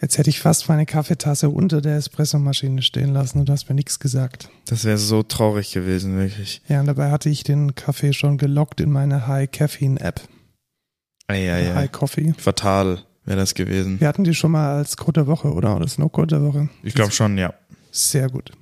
Jetzt hätte ich fast meine Kaffeetasse unter der Espressomaschine stehen lassen und du hast mir nichts gesagt. Das wäre so traurig gewesen, wirklich. Ja, und dabei hatte ich den Kaffee schon gelockt in meine High Caffeine App. Eieiei. High Coffee. Fatal wäre das gewesen. Wir hatten die schon mal als Code der Woche, oder? Oder Snow Code der Woche. Ich glaube schon, ja. Sehr gut.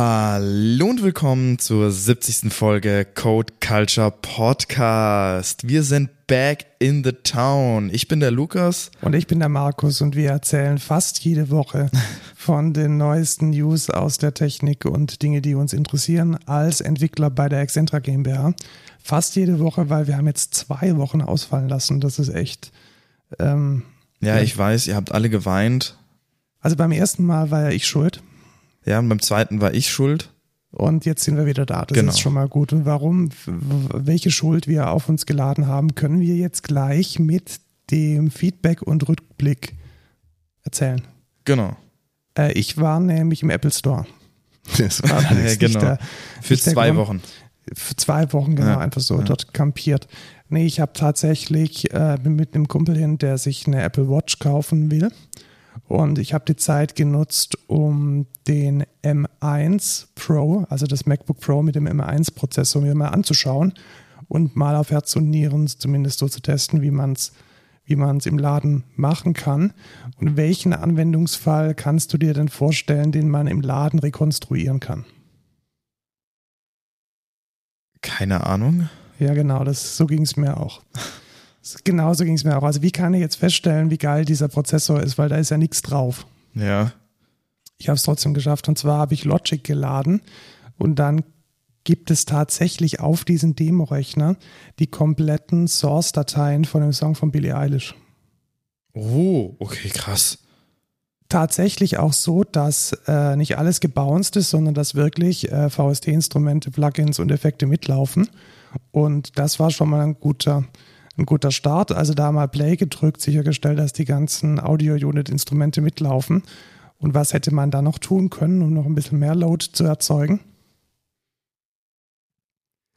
Hallo und willkommen zur 70. Folge Code Culture Podcast. Wir sind back in the town. Ich bin der Lukas. Und ich bin der Markus und wir erzählen fast jede Woche von den neuesten News aus der Technik und Dinge, die uns interessieren als Entwickler bei der Excentra GmbH. Fast jede Woche, weil wir haben jetzt zwei Wochen ausfallen lassen. Das ist echt. Ähm, Ja, ich weiß, ihr habt alle geweint. also beim ersten Mal war ja ich schuld. Ja, und beim zweiten war ich schuld. Und jetzt sind wir wieder da. Das Genau. ist schon mal gut. Und warum, welche Schuld wir auf uns geladen haben, können wir jetzt gleich mit dem Feedback und Rückblick erzählen. Genau. Äh, ich war nämlich im Apple Store. Das war Ja, genau. der, Für zwei Grund. Wochen. Für zwei Wochen, genau, Ja, einfach so ja. dort kampiert. Nee, ich habe tatsächlich äh, bin mit einem Kumpel hin, der sich eine Apple Watch kaufen will. Und ich habe die Zeit genutzt, um den M1 Pro, also das MacBook Pro mit dem M1-Prozessor mir mal anzuschauen und mal auf Herz und Nieren zumindest so zu testen, wie man es wie man's im Laden machen kann. Und welchen Anwendungsfall kannst du dir denn vorstellen, den man im Laden rekonstruieren kann? Keine Ahnung. Ja, genau, das, so ging es mir auch. Genau so ging es mir auch. Also wie kann ich jetzt feststellen, wie geil dieser Prozessor ist, weil da ist ja nichts drauf. Ja. Ich habe es trotzdem geschafft und zwar habe ich Logic geladen und dann gibt es tatsächlich auf diesem Demo-Rechner die kompletten Source-Dateien von dem Song von Billie Eilish. Oh, okay, krass. Tatsächlich auch so, dass äh, nicht alles gebounced ist, sondern dass wirklich äh, VST-Instrumente, Plugins und Effekte mitlaufen. Und das war schon mal ein guter, ein guter Start. Also da mal Play gedrückt, sichergestellt, dass die ganzen Audio-Unit-Instrumente mitlaufen. Und was hätte man da noch tun können, um noch ein bisschen mehr Load zu erzeugen?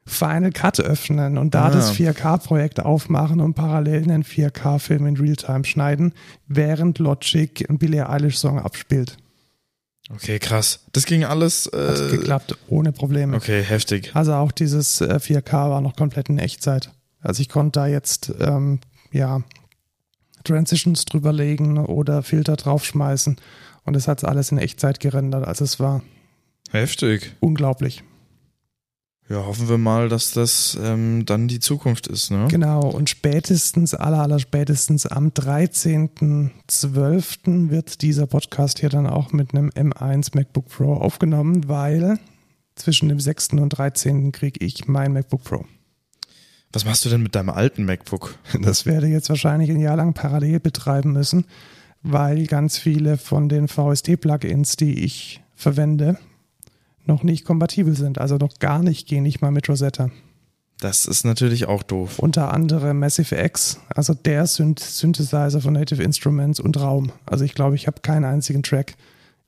Final Cut öffnen und da Ah. das 4K-Projekt aufmachen und parallel einen 4K-Film in Realtime schneiden, während Logic einen Billie Eilish-Song abspielt. Okay, krass. Das ging alles. Hat Äh, geklappt, ohne Probleme. okay, heftig. Also auch dieses äh, 4K war noch komplett in Echtzeit. Also ich konnte da jetzt ähm, ja Transitions drüberlegen oder Filter draufschmeißen und es hat alles in Echtzeit gerendert. Also es war Heftig. unglaublich. Ja, hoffen wir mal, dass das ähm, dann die Zukunft ist, ne? Genau, und spätestens, aller, aller spätestens am 13.12. wird dieser Podcast hier dann auch mit einem M1 MacBook Pro aufgenommen, weil zwischen dem 6. und 13. kriege ich mein MacBook Pro. Was machst du denn mit deinem alten MacBook? Das werde ich jetzt wahrscheinlich ein Jahr lang parallel betreiben müssen, weil ganz viele von den VST-Plugins, die ich verwende, noch nicht kompatibel sind. Also noch gar nicht gehen, nicht mal mit Rosetta. Das ist natürlich auch doof. Unter anderem Massive X, also der Synth Synthesizer von Native Instruments und Raum. Also ich glaube, ich habe keinen einzigen Track,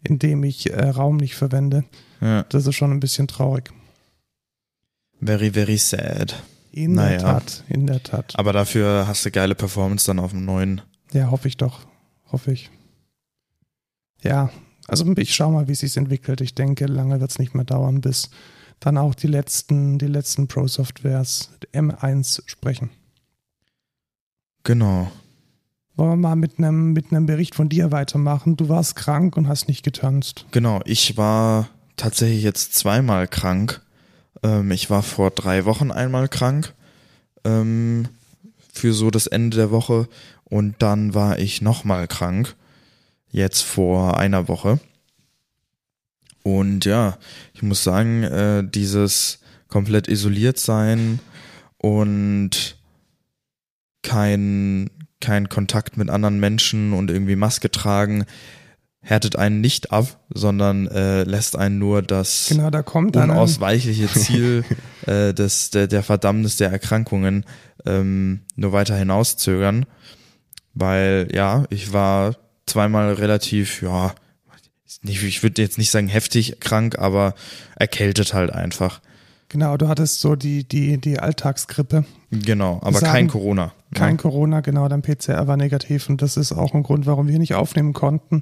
in dem ich äh, Raum nicht verwende. Ja. Das ist schon ein bisschen traurig. Very, very sad. In Naja. der Tat, in der Tat. Aber dafür hast du geile Performance dann auf dem neuen. Ja, hoffe ich doch. Hoffe ich. Ja, also ich schaue mal, wie es sich entwickelt. Ich denke, lange wird es nicht mehr dauern, bis dann auch die letzten, die letzten Pro-Softwares M1 sprechen. Genau. Wollen wir mal mit einem mit einem Bericht von dir weitermachen? Du warst krank und hast nicht getanzt. Genau. Ich war tatsächlich jetzt zweimal krank. Ähm, ich war vor drei Wochen einmal krank. Ähm, für so das Ende der Woche. Und dann war ich nochmal krank. Jetzt vor einer Woche. Und ja, ich muss sagen, äh, dieses komplett isoliert sein und kein, kein Kontakt mit anderen Menschen und irgendwie Maske tragen, härtet einen nicht ab, sondern äh, lässt einen nur das Genau, da unausweichliche Ziel äh, des, der, der Verdammnis der Erkrankungen ähm, nur weiter hinauszögern. Weil ja, ich war zweimal relativ, ja, nicht, ich würde jetzt nicht sagen heftig krank, aber erkältet halt einfach. Genau, du hattest so die, die, die Alltagsgrippe. Genau, aber Sagen- kein Corona. Kein ja. Corona, genau, dein PCR war negativ und das ist auch ein Grund, warum wir nicht aufnehmen konnten,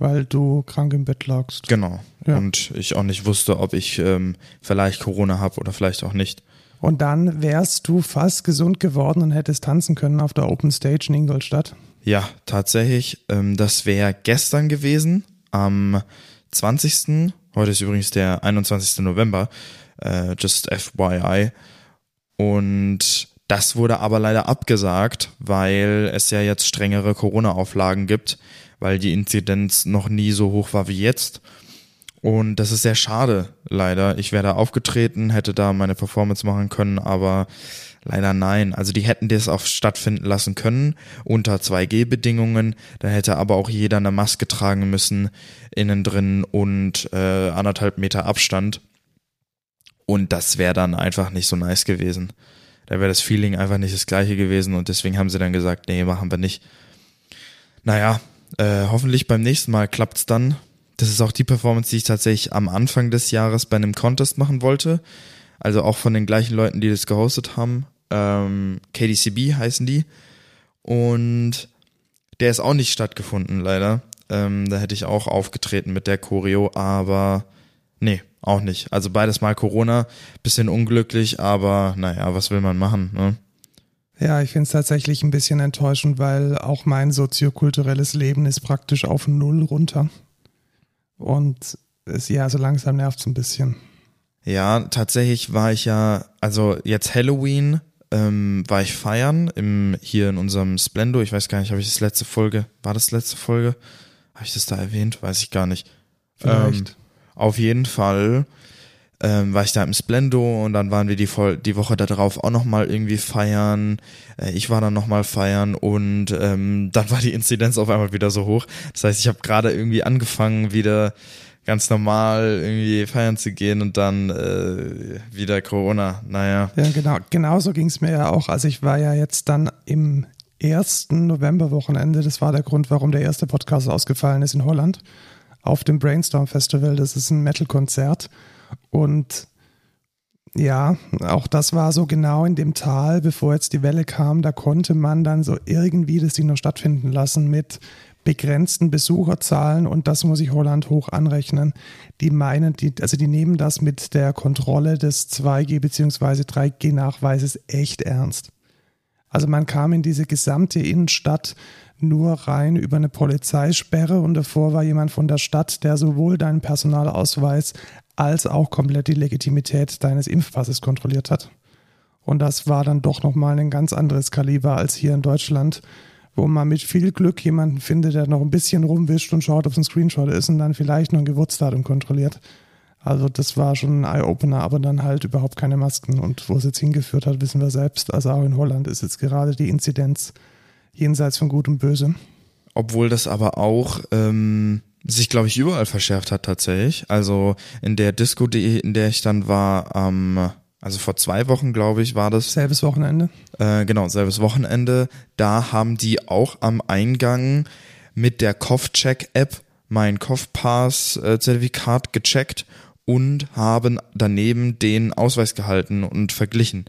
weil du krank im Bett lagst. Genau. Ja. Und ich auch nicht wusste, ob ich ähm, vielleicht Corona habe oder vielleicht auch nicht. Und dann wärst du fast gesund geworden und hättest tanzen können auf der Open Stage in Ingolstadt. Ja, tatsächlich. Ähm, das wäre gestern gewesen, am 20. Heute ist übrigens der 21. November, äh, just FYI. Und das wurde aber leider abgesagt, weil es ja jetzt strengere Corona-Auflagen gibt, weil die Inzidenz noch nie so hoch war wie jetzt. Und das ist sehr schade, leider. Ich wäre da aufgetreten, hätte da meine Performance machen können, aber leider nein. Also die hätten das auch stattfinden lassen können unter 2G-Bedingungen. Da hätte aber auch jeder eine Maske tragen müssen, innen drin und äh, anderthalb Meter Abstand. Und das wäre dann einfach nicht so nice gewesen. Da wäre das Feeling einfach nicht das gleiche gewesen und deswegen haben sie dann gesagt, nee, machen wir nicht. Naja, äh, hoffentlich beim nächsten Mal klappt's dann. Das ist auch die Performance, die ich tatsächlich am Anfang des Jahres bei einem Contest machen wollte. Also auch von den gleichen Leuten, die das gehostet haben. Ähm, KDCB heißen die. Und der ist auch nicht stattgefunden, leider. Ähm, da hätte ich auch aufgetreten mit der Choreo, aber nee, auch nicht. Also beides mal Corona, bisschen unglücklich, aber naja, was will man machen, ne? Ja, ich finde es tatsächlich ein bisschen enttäuschend, weil auch mein soziokulturelles Leben ist praktisch auf Null runter. Und es, ja, so langsam nervt es ein bisschen. Ja, tatsächlich war ich ja, also jetzt Halloween ähm, war ich feiern im, hier in unserem Splendor. Ich weiß gar nicht, habe ich das letzte Folge, war das letzte Folge? Habe ich das da erwähnt? Weiß ich gar nicht. Vielleicht. Ähm, auf jeden Fall ähm, war ich da im Splendor und dann waren wir die, Vol die Woche darauf auch nochmal irgendwie feiern. Äh, ich war dann nochmal feiern und ähm, dann war die Inzidenz auf einmal wieder so hoch. Das heißt, ich habe gerade irgendwie angefangen, wieder ganz normal irgendwie feiern zu gehen und dann äh, wieder Corona. Naja. Ja, genau, genauso ging es mir ja auch. Also ich war ja jetzt dann im ersten Novemberwochenende, das war der Grund, warum der erste Podcast ausgefallen ist in Holland, auf dem Brainstorm Festival. Das ist ein Metal-Konzert. Und ja, auch das war so genau in dem Tal, bevor jetzt die Welle kam, da konnte man dann so irgendwie das Ding noch stattfinden lassen mit begrenzten Besucherzahlen und das muss ich Holland hoch anrechnen. Die meinen, die, also die nehmen das mit der Kontrolle des 2G bzw. 3G-Nachweises echt ernst. Also man kam in diese gesamte Innenstadt nur rein über eine Polizeisperre und davor war jemand von der Stadt, der sowohl deinen Personalausweis als auch komplett die Legitimität deines Impfpasses kontrolliert hat. Und das war dann doch nochmal ein ganz anderes Kaliber als hier in Deutschland, wo man mit viel Glück jemanden findet, der noch ein bisschen rumwischt und schaut, ob es ein Screenshot ist und dann vielleicht noch ein Geburtsdatum kontrolliert. Also das war schon ein Eye-Opener, aber dann halt überhaupt keine Masken. Und wo es jetzt hingeführt hat, wissen wir selbst. Also auch in Holland ist jetzt gerade die Inzidenz jenseits von Gut und Böse. Obwohl das aber auch ähm, sich, glaube ich, überall verschärft hat tatsächlich. Also in der Disco, die, in der ich dann war, am, also vor zwei Wochen, glaube ich, war das. Selbes Wochenende. Äh, genau, selbes Wochenende. Da haben die auch am Eingang mit der Kopfcheck-App mein Kopfpass-Zertifikat gecheckt und haben daneben den Ausweis gehalten und verglichen.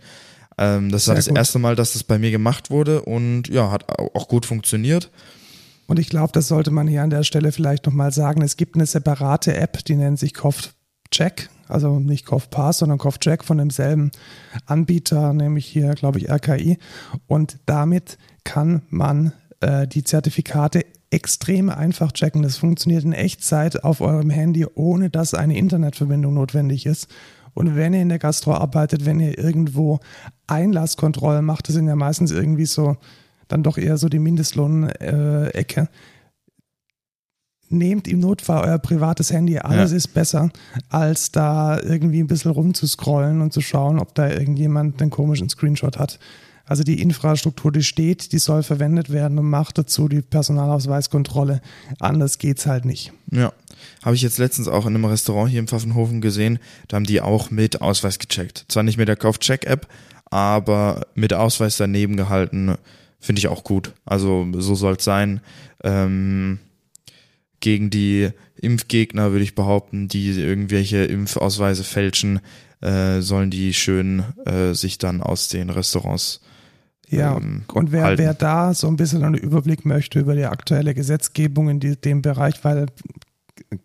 Ähm, das war Sehr das gut. erste Mal, dass das bei mir gemacht wurde und ja, hat au- auch gut funktioniert. Und ich glaube, das sollte man hier an der Stelle vielleicht nochmal sagen. Es gibt eine separate App, die nennt sich CoffCheck. Also nicht CoffPass, sondern CoffCheck von demselben Anbieter, nämlich hier, glaube ich, RKI. Und damit kann man äh, die Zertifikate extrem einfach checken. Das funktioniert in Echtzeit auf eurem Handy, ohne dass eine Internetverbindung notwendig ist. Und wenn ihr in der Gastro arbeitet, wenn ihr irgendwo Einlasskontrollen macht, das sind ja meistens irgendwie so dann doch eher so die Mindestlohn-Ecke. Nehmt im Notfall euer privates Handy, alles Ja. ist besser, als da irgendwie ein bisschen rumzuscrollen und zu schauen, ob da irgendjemand einen komischen Screenshot hat. Also die Infrastruktur, die steht, die soll verwendet werden und macht dazu die Personalausweiskontrolle. Anders geht's halt nicht. Ja, habe ich jetzt letztens auch in einem Restaurant hier im Pfaffenhofen gesehen. Da haben die auch mit Ausweis gecheckt. Zwar nicht mit der Kauf-Check-App, aber mit Ausweis daneben gehalten. Finde ich auch gut. Also so soll es sein. Ähm, gegen die Impfgegner würde ich behaupten, die irgendwelche Impfausweise fälschen. äh, sollen die schön äh, sich dann aus den Restaurants ja, ähm, und wer, halten. wer da so ein bisschen einen Überblick möchte über die aktuelle Gesetzgebung in die, dem Bereich, weil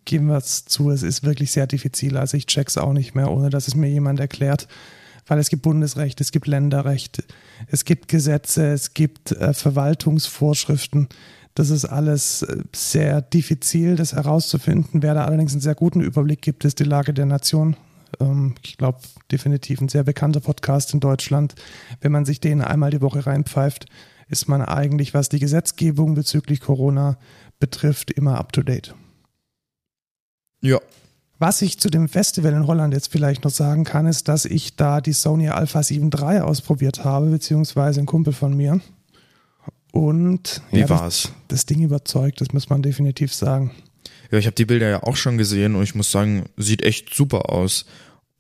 geben wir es zu, es ist wirklich sehr diffizil. Also ich check's auch nicht mehr, ohne dass es mir jemand erklärt. Weil es gibt Bundesrecht, es gibt Länderrecht, es gibt Gesetze, es gibt äh, Verwaltungsvorschriften. Das ist alles äh, sehr diffizil, das herauszufinden. Wer da allerdings einen sehr guten Überblick gibt, ist die Lage der Nation. Ähm, ich glaube, definitiv ein sehr bekannter Podcast in Deutschland. Wenn man sich den einmal die Woche reinpfeift, ist man eigentlich, was die Gesetzgebung bezüglich Corona betrifft, immer up to date. Ja, Was ich zu dem Festival in Holland jetzt vielleicht noch sagen kann, ist, dass ich da die Sony Alpha 7 III ausprobiert habe, beziehungsweise ein Kumpel von mir. Und wie ja, das, war's? das Ding überzeugt, das muss man definitiv sagen. Ja, ich habe die Bilder ja auch schon gesehen und ich muss sagen, sieht echt super aus.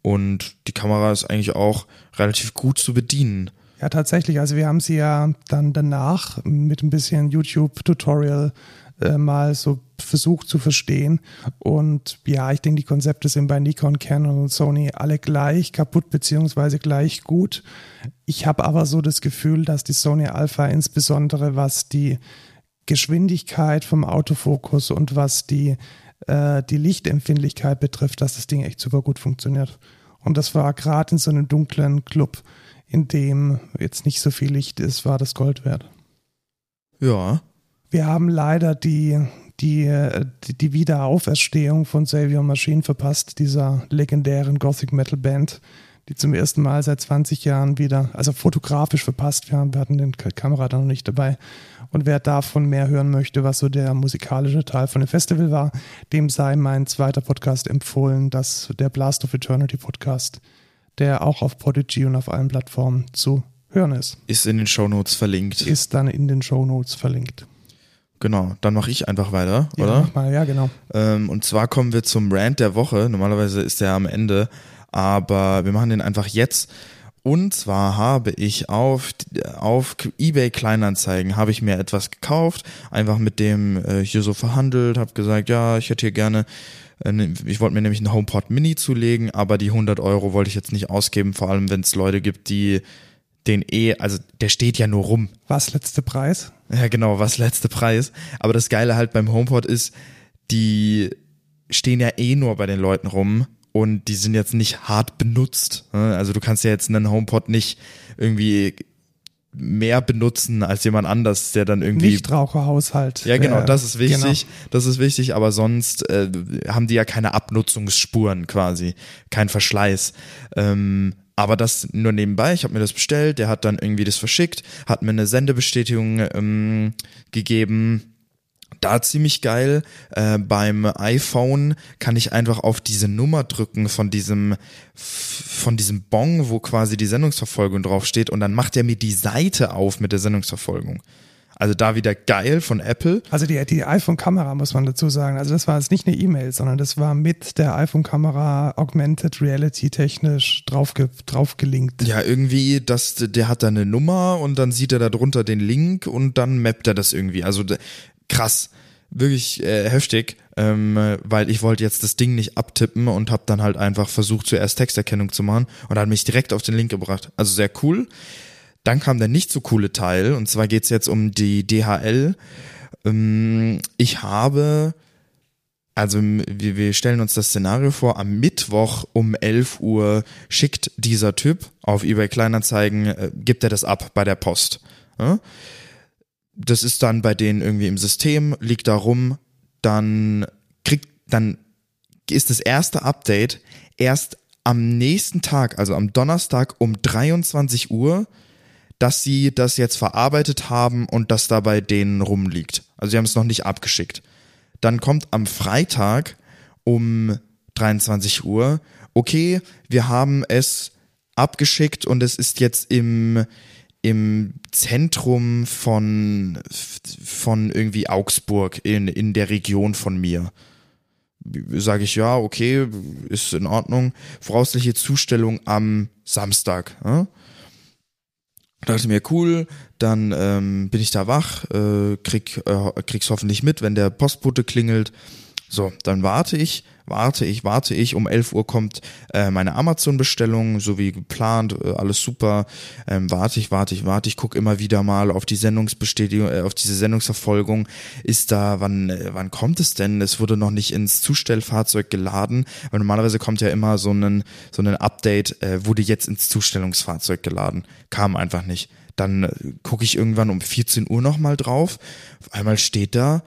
Und die Kamera ist eigentlich auch relativ gut zu bedienen. Ja, tatsächlich. Also wir haben sie ja dann danach mit ein bisschen YouTube-Tutorial äh, mal so versucht zu verstehen. Und ja, ich denke, die Konzepte sind bei Nikon, Canon und Sony alle gleich kaputt beziehungsweise gleich gut. Ich habe aber so das Gefühl, dass die Sony Alpha insbesondere was die Geschwindigkeit vom Autofokus und was die, äh, die Lichtempfindlichkeit betrifft, dass das Ding echt super gut funktioniert. Und das war gerade in so einem dunklen Club, in dem jetzt nicht so viel Licht ist, war das Gold wert. Ja, Wir haben leider die, die, die Wiederauferstehung von Xavier Machine verpasst, dieser legendären Gothic Metal Band, die zum ersten Mal seit 20 Jahren wieder, also fotografisch verpasst. Wir, haben, wir hatten den Kamera da noch nicht dabei. Und wer davon mehr hören möchte, was so der musikalische Teil von dem Festival war, dem sei mein zweiter Podcast empfohlen, das der Blast of Eternity Podcast, der auch auf Prodigy und auf allen Plattformen zu hören ist. ist in den Shownotes verlinkt. Ist dann in den Show Notes verlinkt. Genau, dann mache ich einfach weiter, Ja, oder? mach mal, ja, genau. Ähm, und zwar kommen wir zum Rant der Woche. Normalerweise ist der am Ende, aber wir machen den einfach jetzt. Und zwar habe ich auf, auf eBay Kleinanzeigen habe ich mir etwas gekauft, einfach mit dem äh, hier so verhandelt, habe gesagt, ja, ich hätte hier gerne, äh, ne- ich wollte mir nämlich einen HomePod Mini zulegen, aber die 100 Euro wollte ich jetzt nicht ausgeben, vor allem wenn es Leute gibt, die den eh, also der steht ja nur rum. Was letzte Preis? Ja, genau, was letzte Preis. Aber das Geile halt beim HomePod ist, die stehen ja eh nur bei den Leuten rum und die sind jetzt nicht hart benutzt. ne? Also du kannst ja jetzt einen HomePod nicht irgendwie mehr benutzen als jemand anders, der dann irgendwie Nichtraucherhaushalt. ja, genau, das ist wichtig. genau. Das ist wichtig, aber sonst äh, haben die ja keine Abnutzungsspuren quasi, kein Verschleiß. Ähm, aber das nur nebenbei, ich habe mir das bestellt, der hat dann irgendwie das verschickt, hat mir eine Sendebestätigung ähm, gegeben. Da ziemlich geil. Äh, beim iPhone kann ich einfach auf diese Nummer drücken von diesem von diesem Bong, wo quasi die Sendungsverfolgung draufsteht und dann macht er mir die Seite auf mit der Sendungsverfolgung. Also da wieder geil von Apple. Also die, die iPhone-Kamera muss man dazu sagen. Also das war jetzt nicht eine E-Mail, sondern das war mit der iPhone-Kamera Augmented Reality technisch draufge, draufgelinkt. Ja, irgendwie, das, der hat da eine Nummer und dann sieht er da drunter den Link und dann mappt er das irgendwie. Also krass, wirklich äh, heftig, ähm, weil ich wollte jetzt das Ding nicht abtippen und habe dann halt einfach versucht, zuerst Texterkennung zu machen und hat mich direkt auf den Link gebracht. Also sehr cool. Dann kam der nicht so coole Teil und zwar geht's jetzt um die DHL. Ähm, ich habe also wir, wir stellen uns das Szenario vor, am Mittwoch um 11 Uhr schickt dieser Typ auf eBay Kleinanzeigen, äh, gibt er das ab bei der Post. Ja? Das ist dann bei denen irgendwie im System, liegt da rum, dann kriegt, dann ist das erste Update erst am nächsten Tag, also am Donnerstag um 23 Uhr, dass sie das jetzt verarbeitet haben und das da bei denen rumliegt. Also sie haben es noch nicht abgeschickt. Dann kommt am Freitag um 23 Uhr, okay, wir haben es abgeschickt und es ist jetzt im, im Zentrum von, von irgendwie Augsburg in, in der Region von mir. Sage ich ja, okay, ist in Ordnung. Voraussichtliche Zustellung am Samstag. Ja? dachte mir, cool, dann ähm, bin ich da wach, äh, krieg, äh, krieg's hoffentlich mit, wenn der Postbote klingelt So, dann warte ich, warte ich, warte ich. Um 11 Uhr kommt äh, meine Amazon-Bestellung, so wie geplant, äh, alles super. Ähm, warte ich, warte ich, warte ich, guck immer wieder mal auf die Sendungsbestätigung, äh, auf diese Sendungsverfolgung. Ist da, wann, äh, wann kommt es denn? Es wurde noch nicht ins Zustellfahrzeug geladen, weil normalerweise kommt ja immer so ein, so ein Update, äh, wurde jetzt ins Zustellungsfahrzeug geladen. Kam einfach nicht. Dann äh, gucke ich irgendwann um 14 Uhr nochmal drauf. Auf einmal steht da,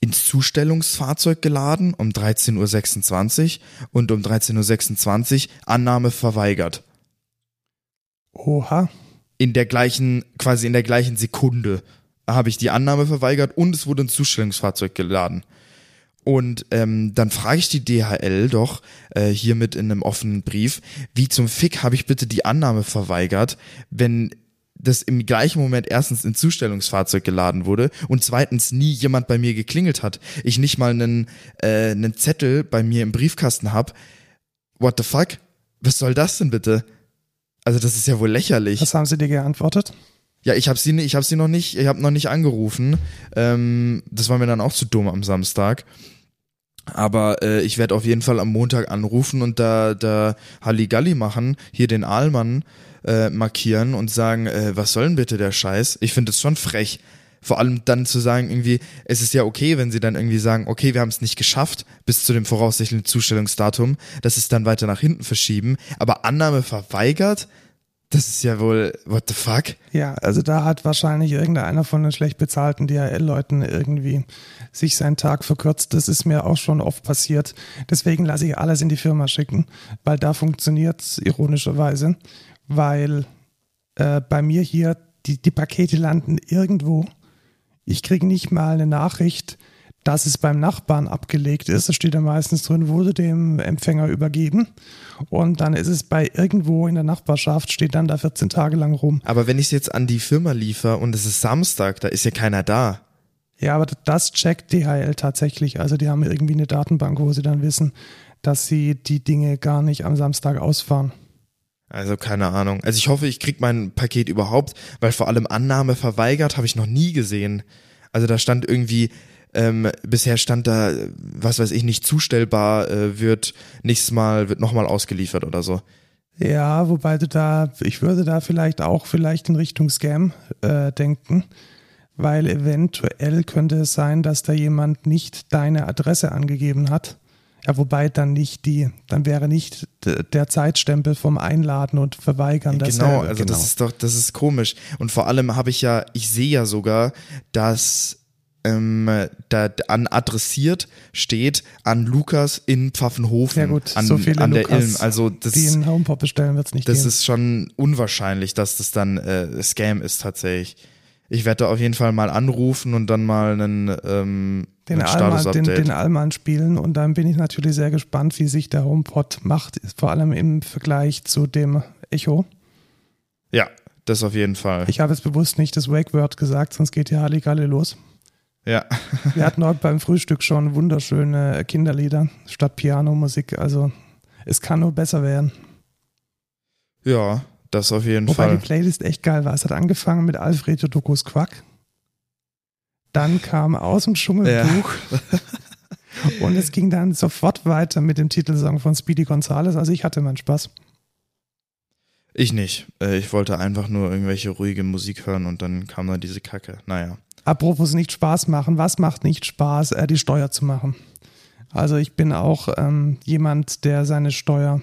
ins Zustellungsfahrzeug geladen um 13.26 Uhr und um 13.26 Uhr Annahme verweigert. Oha. In der gleichen, quasi in der gleichen Sekunde habe ich die Annahme verweigert und es wurde ins Zustellungsfahrzeug geladen. Und ähm, dann frage ich die DHL doch äh, hiermit in einem offenen Brief, wie zum Fick habe ich bitte die Annahme verweigert, wenn das im gleichen Moment erstens ins Zustellungsfahrzeug geladen wurde und zweitens nie jemand bei mir geklingelt hat. Ich nicht mal einen, äh, einen Zettel bei mir im Briefkasten hab. What the fuck? Was soll das denn bitte? Also das ist ja wohl lächerlich. Was haben sie dir geantwortet? Ja, ich habe sie, ich hab sie noch nicht, ich habe noch nicht angerufen. Ähm, das war mir dann auch zu dumm am Samstag. Aber äh, ich werde auf jeden Fall am Montag anrufen und da, da Halligalli machen, hier den Aalmann äh, markieren und sagen, äh, was soll denn bitte der Scheiß? Ich finde es schon frech. Vor allem dann zu sagen, irgendwie, es ist ja okay, wenn sie dann irgendwie sagen, okay, wir haben es nicht geschafft bis zu dem voraussichtlichen Zustellungsdatum, dass es dann weiter nach hinten verschieben, aber Annahme verweigert, das ist ja wohl, what the fuck? Ja, also da hat wahrscheinlich irgendeiner von den schlecht bezahlten DHL-Leuten irgendwie sich seinen Tag verkürzt. Das ist mir auch schon oft passiert. Deswegen lasse ich alles in die Firma schicken, weil da funktioniert es ironischerweise, weil äh, bei mir hier die, die Pakete landen irgendwo. Ich kriege nicht mal eine Nachricht, dass es beim Nachbarn abgelegt ist. Da steht ja meistens drin, wurde dem Empfänger übergeben. Und dann ist es bei irgendwo in der Nachbarschaft, steht dann da 14 Tage lang rum. Aber wenn ich es jetzt an die Firma liefere und es ist Samstag, da ist ja keiner da. Ja, aber das checkt DHL tatsächlich. Also die haben irgendwie eine Datenbank, wo sie dann wissen, dass sie die Dinge gar nicht am Samstag ausfahren. Also keine Ahnung. Also ich hoffe, ich krieg mein Paket überhaupt, weil vor allem Annahme verweigert habe ich noch nie gesehen. Also da stand irgendwie ähm, bisher stand da, was weiß ich, nicht zustellbar, äh, wird nächstes Mal, wird nochmal ausgeliefert oder so. Ja, wobei du da, ich würde da vielleicht auch vielleicht in Richtung Scam äh, denken, weil eventuell könnte es sein, dass da jemand nicht deine Adresse angegeben hat. Ja, wobei dann nicht die, dann wäre nicht der Zeitstempel vom Einladen und Verweigern das. Genau, also genau. das ist doch, das ist komisch. Und vor allem habe ich ja, ich sehe ja sogar, dass ähm, da an adressiert steht an Lukas in Pfaffenhofen. Ja gut, an, so viele an Lukas, der Ilm. Also das, die in Homepop bestellen wird es nicht Das geben. ist schon unwahrscheinlich, dass das dann äh, Scam ist tatsächlich. Ich werde da auf jeden Fall mal anrufen und dann mal einen, ähm, den, Allmann, den, den Allmann spielen und dann bin ich natürlich sehr gespannt, wie sich der HomePod macht, vor allem im Vergleich zu dem Echo. Ja, das auf jeden Fall. Ich habe jetzt bewusst nicht das Wake-Word gesagt, sonst geht hier Halligalli los. Ja. Wir hatten heute beim Frühstück schon wunderschöne Kinderlieder statt Pianomusik. Also es kann nur besser werden. Ja, das auf jeden Wobei Fall. die Playlist echt geil war. Es hat angefangen mit Alfredo Dokus Quack. Dann kam aus dem Dschungelbuch. Ja. Und es ging dann sofort weiter mit dem Titelsong von Speedy Gonzales. Also ich hatte meinen Spaß. Ich nicht. Äh, ich wollte einfach nur irgendwelche ruhige Musik hören und dann kam dann diese Kacke. Naja. Apropos nicht Spaß machen, was macht nicht Spaß, äh, die Steuer zu machen? Also ich bin auch ähm, jemand, der seine Steuer,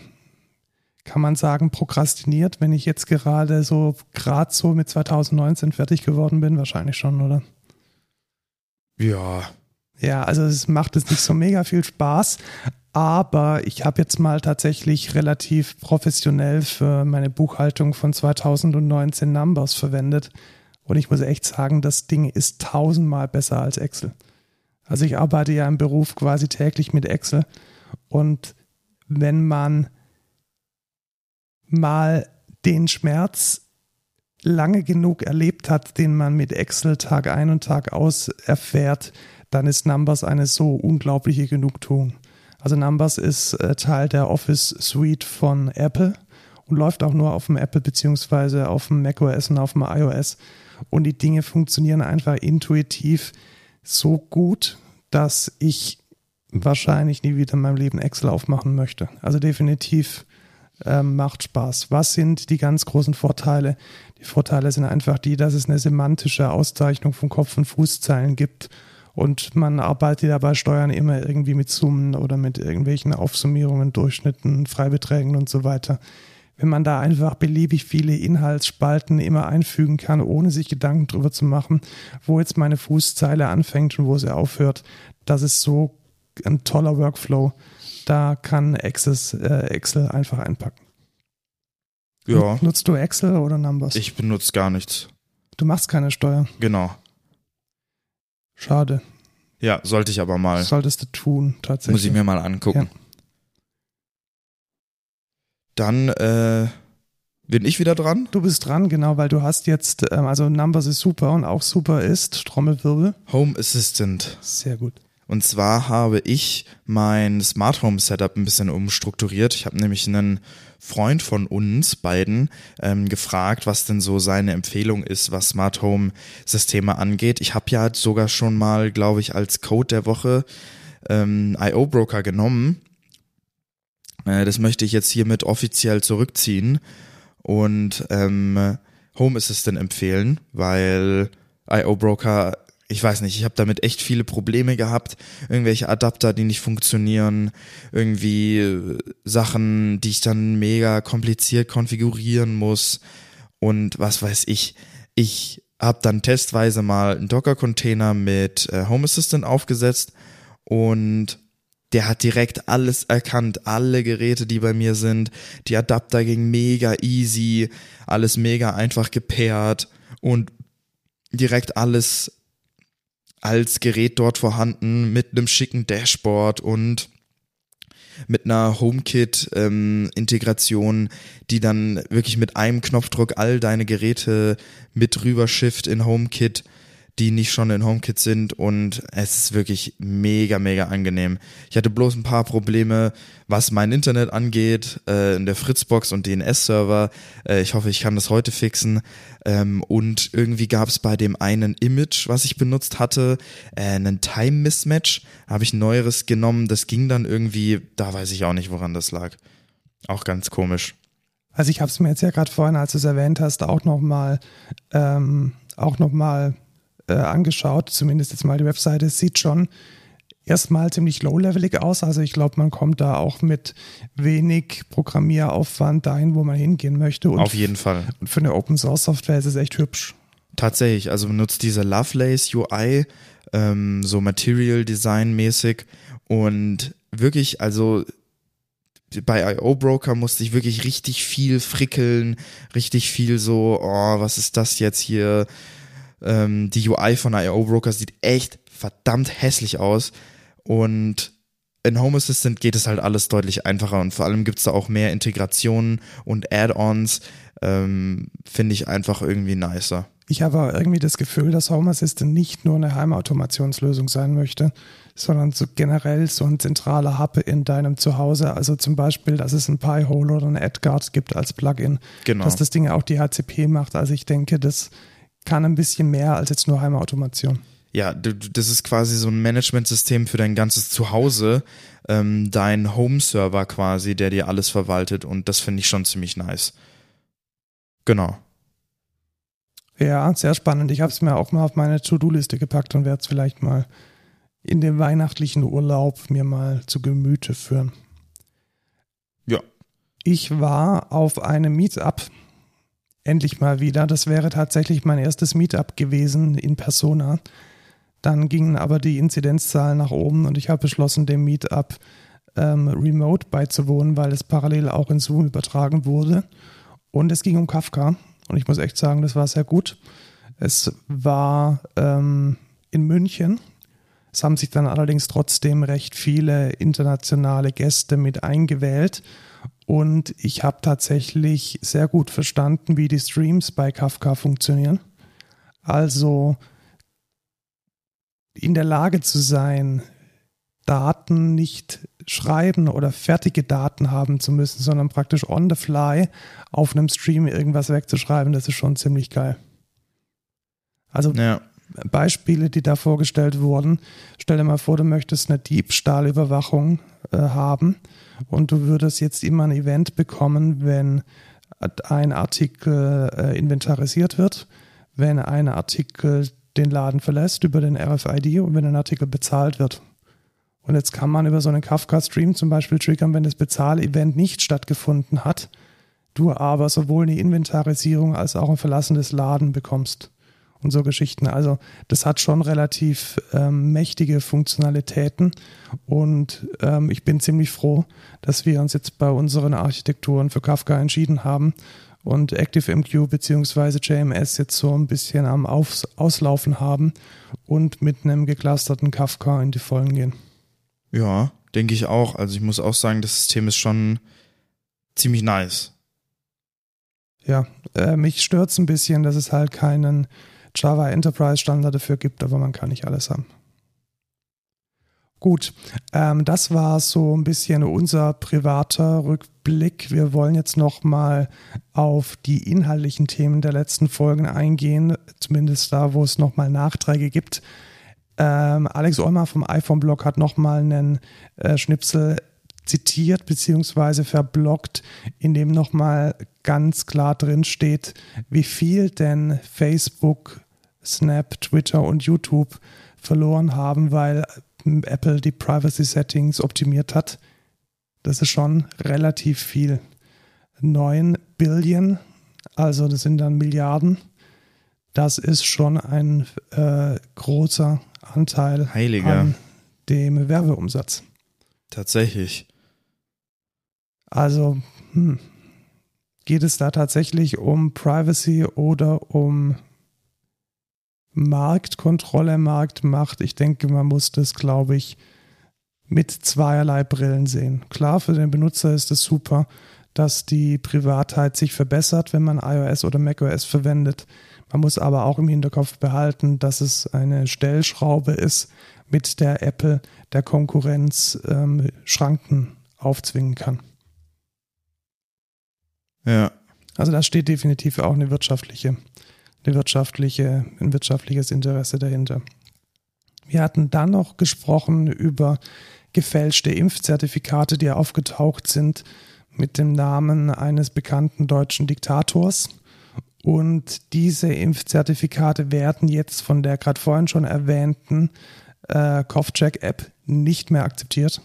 kann man sagen, prokrastiniert, wenn ich jetzt gerade so, gerade so mit 2019 fertig geworden bin, wahrscheinlich schon, oder? Ja. Ja, also es macht es nicht so mega viel Spaß, aber ich habe jetzt mal tatsächlich relativ professionell für meine Buchhaltung von 2019 Numbers verwendet und ich muss echt sagen, das Ding ist tausendmal besser als Excel. Also ich arbeite ja im Beruf quasi täglich mit Excel. Und wenn man mal den Schmerz lange genug erlebt hat, den man mit Excel Tag ein und Tag aus erfährt, dann ist Numbers eine so unglaubliche Genugtuung. Also Numbers ist äh, Teil der Office Suite von Apple und läuft auch nur auf dem Apple beziehungsweise auf dem macOS und auf dem iOS und die Dinge funktionieren einfach intuitiv so gut, dass ich wahrscheinlich nie wieder in meinem Leben Excel aufmachen möchte. Also definitiv ähm, macht Spaß. Was sind die ganz großen Vorteile? Die Vorteile sind einfach die, dass es eine semantische Auszeichnung von Kopf- und Fußzeilen gibt und man arbeitet ja bei Steuern immer irgendwie mit Summen oder mit irgendwelchen Aufsummierungen, Durchschnitten, Freibeträgen und so weiter. Wenn man da einfach beliebig viele Inhaltsspalten immer einfügen kann, ohne sich Gedanken drüber zu machen, wo jetzt meine Fußzeile anfängt und wo sie aufhört, das ist so ein toller Workflow. Da kann Access, äh, Excel einfach einpacken. Ja. Nutzt du Excel oder Numbers? Ich benutze gar nichts. Du machst keine Steuer. Genau. Schade. Ja, sollte ich aber mal. Solltest du tun, tatsächlich. Muss ich mir mal angucken. Ja. Dann äh, bin ich wieder dran. Du bist dran, genau, weil du hast jetzt, ähm, also Numbers ist super und auch super ist Trommelwirbel. Home Assistant. Sehr gut. Und zwar habe ich mein Smart Home Setup ein bisschen umstrukturiert. Ich habe nämlich einen Freund von uns beiden ähm, gefragt, was denn so seine Empfehlung ist, was Smart Home Systeme angeht. Ich habe ja sogar schon mal, glaube ich, als Code der Woche ähm, IO Broker genommen. Äh, das möchte ich jetzt hiermit offiziell zurückziehen und ähm, Home Assistant empfehlen, weil IO Broker ich weiß nicht, ich habe damit echt viele Probleme gehabt. Irgendwelche Adapter, die nicht funktionieren, irgendwie äh, Sachen, die ich dann mega kompliziert konfigurieren muss und was weiß ich. Ich habe dann testweise mal einen Docker-Container mit äh, Home Assistant aufgesetzt und der hat direkt alles erkannt, alle Geräte, die bei mir sind. Die Adapter gingen mega easy, alles mega einfach gepaart und direkt alles als Gerät dort vorhanden mit einem schicken Dashboard und mit einer HomeKit-Integration, ähm, die dann wirklich mit einem Knopfdruck all deine Geräte mit rüber schifft in HomeKit die nicht schon in HomeKit sind und es ist wirklich mega, mega angenehm. Ich hatte bloß ein paar Probleme, was mein Internet angeht, äh, in der Fritzbox und DNS-Server. Äh, ich hoffe, ich kann das heute fixen. Ähm, und irgendwie gab es bei dem einen Image, was ich benutzt hatte, äh, einen Time-Mismatch. Habe ich ein neueres genommen. Das ging dann irgendwie, da weiß ich auch nicht, woran das lag. Auch ganz komisch. Also ich habe es mir jetzt ja gerade vorhin, als du es erwähnt hast, auch nochmal ähm, auch noch mal äh, angeschaut, zumindest jetzt mal die Webseite, sieht schon erstmal ziemlich low-levelig aus. Also ich glaube, man kommt da auch mit wenig Programmieraufwand dahin, wo man hingehen möchte. Und Auf jeden Fall. Und für eine Open-Source-Software ist es echt hübsch. Tatsächlich, also benutzt diese Lovelace UI, ähm, so Material Design mäßig und wirklich, also bei IO Broker musste ich wirklich richtig viel frickeln, richtig viel so, oh, was ist das jetzt hier? Ähm, die UI von IO Broker sieht echt verdammt hässlich aus und in Home Assistant geht es halt alles deutlich einfacher und vor allem gibt es da auch mehr Integrationen und Add-ons. Ähm, Finde ich einfach irgendwie nicer. Ich habe irgendwie das Gefühl, dass Home Assistant nicht nur eine Heimautomationslösung sein möchte, sondern so generell so ein zentraler Hub in deinem Zuhause. Also zum Beispiel, dass es ein Pi-Hole oder ein AdGuard gibt als Plugin. Genau. Dass das Ding auch die HCP macht. Also ich denke, das kann ein bisschen mehr als jetzt nur Heimautomation. Ja, das ist quasi so ein Managementsystem für dein ganzes Zuhause, ähm, dein Home-Server quasi, der dir alles verwaltet und das finde ich schon ziemlich nice. Genau. Ja, sehr spannend. Ich habe es mir auch mal auf meine To-Do-Liste gepackt und werde es vielleicht mal in dem weihnachtlichen Urlaub mir mal zu Gemüte führen. Ja. Ich war auf einem Meetup endlich mal wieder. Das wäre tatsächlich mein erstes Meetup gewesen in Persona. Dann gingen aber die Inzidenzzahlen nach oben und ich habe beschlossen, dem Meetup ähm, remote beizuwohnen, weil es parallel auch in Zoom übertragen wurde. Und es ging um Kafka. Und ich muss echt sagen, das war sehr gut. Es war ähm, in München. Es haben sich dann allerdings trotzdem recht viele internationale Gäste mit eingewählt. Und ich habe tatsächlich sehr gut verstanden, wie die Streams bei Kafka funktionieren. Also in der Lage zu sein, Daten nicht schreiben oder fertige Daten haben zu müssen, sondern praktisch on the fly auf einem Stream irgendwas wegzuschreiben, das ist schon ziemlich geil. Also ja. Beispiele, die da vorgestellt wurden. Stell dir mal vor, du möchtest eine Diebstahlüberwachung äh, haben und du würdest jetzt immer ein Event bekommen, wenn ein Artikel äh, inventarisiert wird, wenn ein Artikel den Laden verlässt über den RFID und wenn ein Artikel bezahlt wird. Und jetzt kann man über so einen Kafka-Stream zum Beispiel triggern, wenn das Bezahlevent nicht stattgefunden hat, du aber sowohl eine Inventarisierung als auch ein Verlassen des Laden bekommst und so Geschichten. Also das hat schon relativ ähm, mächtige Funktionalitäten und ähm, ich bin ziemlich froh, dass wir uns jetzt bei unseren Architekturen für Kafka entschieden haben und ActiveMQ bzw. JMS jetzt so ein bisschen am Aufs Auslaufen haben und mit einem geclusterten Kafka in die Vollen gehen. Ja, denke ich auch. Also ich muss auch sagen, das System ist schon ziemlich nice. Ja, äh, mich stört es ein bisschen, dass es halt keinen Java Enterprise Standard dafür gibt, aber man kann nicht alles haben. Gut, ähm, das war so ein bisschen unser privater Rückblick. Wir wollen jetzt nochmal auf die inhaltlichen Themen der letzten Folgen eingehen, zumindest da, wo es nochmal Nachträge gibt. Ähm, Alex Olmer vom iPhone-Blog hat nochmal einen äh, Schnipsel zitiert bzw. verblockt, in dem nochmal ganz klar drin steht, wie viel denn Facebook Snap, Twitter und YouTube verloren haben, weil Apple die Privacy Settings optimiert hat. Das ist schon relativ viel. 9 Billion, also das sind dann Milliarden. Das ist schon ein äh, großer Anteil Heiliger. an dem Werbeumsatz. Tatsächlich. Also hm, geht es da tatsächlich um Privacy oder um Marktkontrolle, Marktmacht. Ich denke, man muss das, glaube ich, mit zweierlei Brillen sehen. Klar, für den Benutzer ist es super, dass die Privatheit sich verbessert, wenn man iOS oder macOS verwendet. Man muss aber auch im Hinterkopf behalten, dass es eine Stellschraube ist, mit der Apple der Konkurrenz ähm, Schranken aufzwingen kann. Ja. Also da steht definitiv auch eine wirtschaftliche eine wirtschaftliche, ein wirtschaftliches Interesse dahinter. Wir hatten dann noch gesprochen über gefälschte Impfzertifikate, die aufgetaucht sind mit dem Namen eines bekannten deutschen Diktators. Und diese Impfzertifikate werden jetzt von der gerade vorhin schon erwähnten äh, Kopfcheck-App nicht mehr akzeptiert.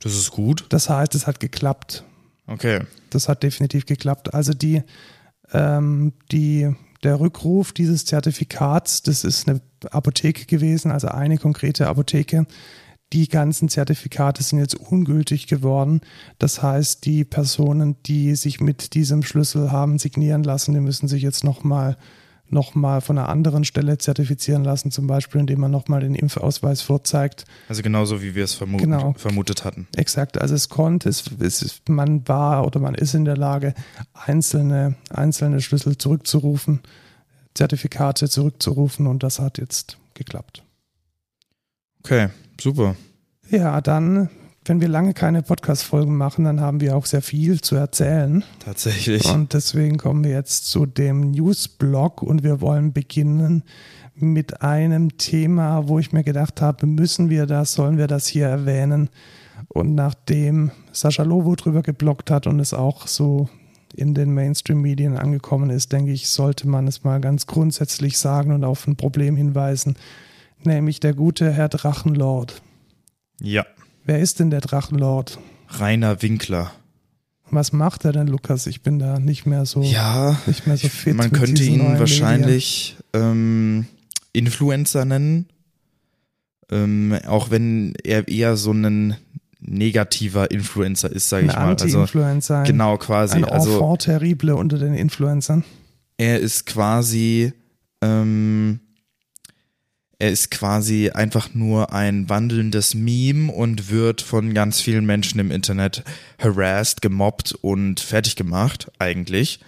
Das ist gut. Das heißt, es hat geklappt. Okay. Das hat definitiv geklappt. Also die, ähm, die der Rückruf dieses Zertifikats, das ist eine Apotheke gewesen, also eine konkrete Apotheke. Die ganzen Zertifikate sind jetzt ungültig geworden. Das heißt, die Personen, die sich mit diesem Schlüssel haben signieren lassen, die müssen sich jetzt nochmal nochmal von einer anderen Stelle zertifizieren lassen, zum Beispiel indem man nochmal den Impfausweis vorzeigt. Also genauso wie wir es vermut genau. vermutet hatten. Exakt, also es konnte, es, es, man war oder man ist in der Lage, einzelne, einzelne Schlüssel zurückzurufen, Zertifikate zurückzurufen und das hat jetzt geklappt. Okay, super. Ja, dann wenn wir lange keine Podcast-Folgen machen, dann haben wir auch sehr viel zu erzählen. Tatsächlich. Und deswegen kommen wir jetzt zu dem News-Blog und wir wollen beginnen mit einem Thema, wo ich mir gedacht habe, müssen wir das, sollen wir das hier erwähnen? Und nachdem Sascha Lobo drüber geblockt hat und es auch so in den Mainstream-Medien angekommen ist, denke ich, sollte man es mal ganz grundsätzlich sagen und auf ein Problem hinweisen, nämlich der gute Herr Drachenlord. Ja. Wer ist denn der Drachenlord? Rainer Winkler. Was macht er denn, Lukas? Ich bin da nicht mehr so, ja, nicht mehr so fit. Man könnte ihn wahrscheinlich ähm, Influencer nennen. Ähm, auch wenn er eher so ein negativer Influencer ist, sage ich mal. Also Anti-Influencer. Genau, quasi. Ein also Enfant terrible unter den Influencern. Er ist quasi ähm, er ist quasi einfach nur ein wandelndes Meme und wird von ganz vielen Menschen im Internet harassed, gemobbt und fertig gemacht, eigentlich.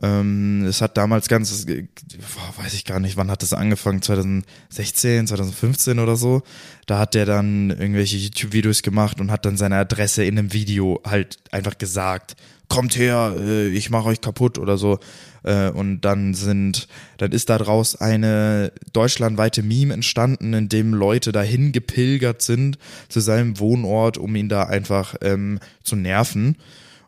Ähm, es hat damals ganz, weiß ich gar nicht, wann hat das angefangen, 2016, 2015 oder so. Da hat der dann irgendwelche YouTube-Videos gemacht und hat dann seine Adresse in einem Video halt einfach gesagt, kommt her, äh, ich mache euch kaputt oder so. Äh, und dann sind, dann ist daraus eine deutschlandweite Meme entstanden, in dem Leute dahin gepilgert sind zu seinem Wohnort, um ihn da einfach ähm, zu nerven.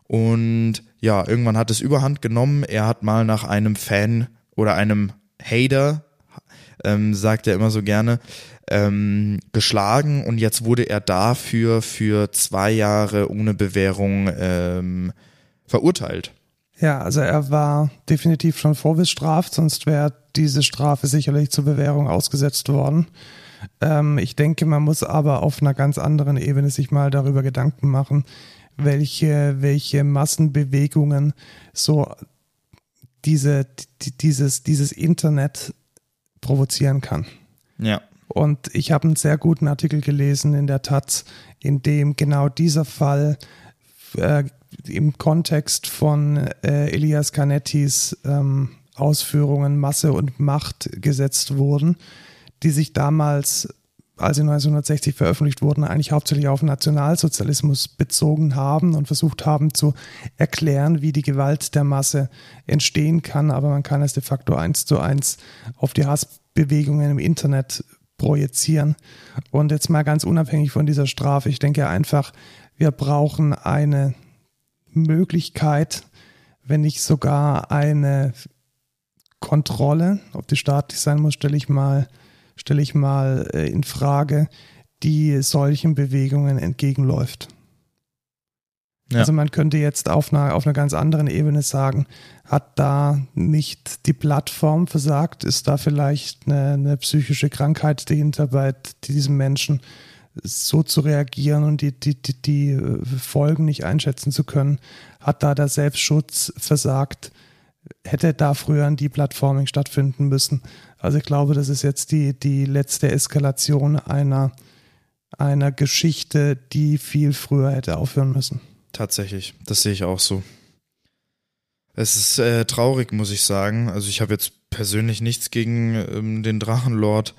Und ja, irgendwann hat es überhand genommen. Er hat mal nach einem Fan oder einem Hater, ähm, sagt er immer so gerne, ähm, geschlagen und jetzt wurde er dafür für zwei Jahre ohne Bewährung ähm, verurteilt. Ja, also er war definitiv schon vorbestraft, sonst wäre diese Strafe sicherlich zur Bewährung ausgesetzt worden. Ähm, ich denke, man muss aber auf einer ganz anderen Ebene sich mal darüber Gedanken machen, welche, welche Massenbewegungen so diese, dieses, dieses Internet provozieren kann. Ja. Und ich habe einen sehr guten Artikel gelesen in der Taz, in dem genau dieser Fall äh, im Kontext von äh, Elias Canettis ähm, Ausführungen Masse und Macht gesetzt wurden, die sich damals als sie 1960 veröffentlicht wurden, eigentlich hauptsächlich auf Nationalsozialismus bezogen haben und versucht haben zu erklären, wie die Gewalt der Masse entstehen kann. Aber man kann es de facto eins zu eins auf die Hassbewegungen im Internet projizieren. Und jetzt mal ganz unabhängig von dieser Strafe, ich denke einfach, wir brauchen eine Möglichkeit, wenn nicht sogar eine Kontrolle, ob die staatlich sein muss, stelle ich mal stelle ich mal äh, in Frage, die solchen Bewegungen entgegenläuft. Ja. Also man könnte jetzt auf einer, auf einer ganz anderen Ebene sagen, hat da nicht die Plattform versagt? Ist da vielleicht eine, eine psychische Krankheit dahinter bei diesem Menschen, so zu reagieren und die, die, die, die äh, Folgen nicht einschätzen zu können? Hat da der Selbstschutz versagt? Hätte da früher ein Deplatforming stattfinden müssen? Also ich glaube, das ist jetzt die, die letzte Eskalation einer, einer Geschichte, die viel früher hätte aufhören müssen. Tatsächlich, das sehe ich auch so. Es ist äh, traurig, muss ich sagen. Also ich habe jetzt persönlich nichts gegen ähm, den Drachenlord.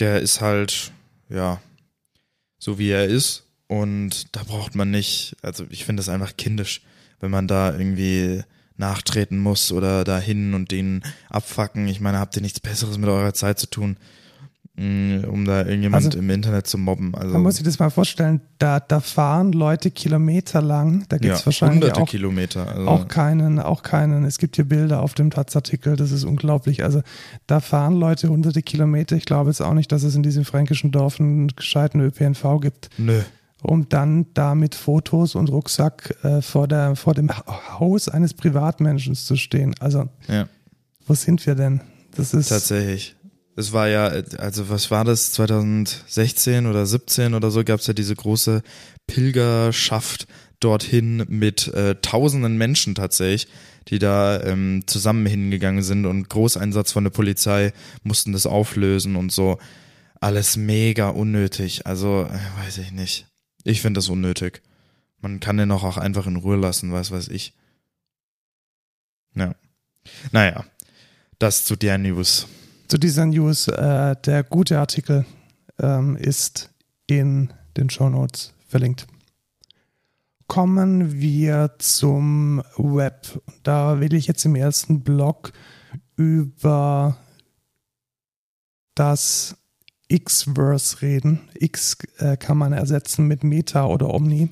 Der ist halt, ja, so wie er ist. Und da braucht man nicht, also ich finde das einfach kindisch, wenn man da irgendwie nachtreten muss oder dahin und den abfacken. Ich meine, habt ihr nichts Besseres mit eurer Zeit zu tun, um da irgendjemand also, im Internet zu mobben? Also, man muss sich das mal vorstellen, da, da fahren Leute kilometerlang, da gibt es ja, wahrscheinlich auch, Kilometer, also. auch keinen, auch keinen, es gibt hier Bilder auf dem Taz-Artikel, das ist unglaublich. Also da fahren Leute hunderte Kilometer. Ich glaube jetzt auch nicht, dass es in diesem fränkischen Dorf einen gescheiten ÖPNV gibt. Nö um dann da mit Fotos und Rucksack äh, vor, der, vor dem Haus eines Privatmenschen zu stehen. Also, ja. wo sind wir denn? Das ist tatsächlich. Es war ja, also was war das, 2016 oder 17 oder so, gab es ja diese große Pilgerschaft dorthin mit äh, tausenden Menschen tatsächlich, die da ähm, zusammen hingegangen sind und Großeinsatz von der Polizei mussten das auflösen und so. Alles mega unnötig. Also, äh, weiß ich nicht. Ich finde das unnötig. Man kann den auch einfach in Ruhe lassen, was weiß ich. Ja. Naja, das zu der News. Zu dieser News, äh, der gute Artikel ähm, ist in den Show Notes verlinkt. Kommen wir zum Web. Da will ich jetzt im ersten Blog über das X-Verse reden. X äh, kann man ersetzen mit Meta oder Omni,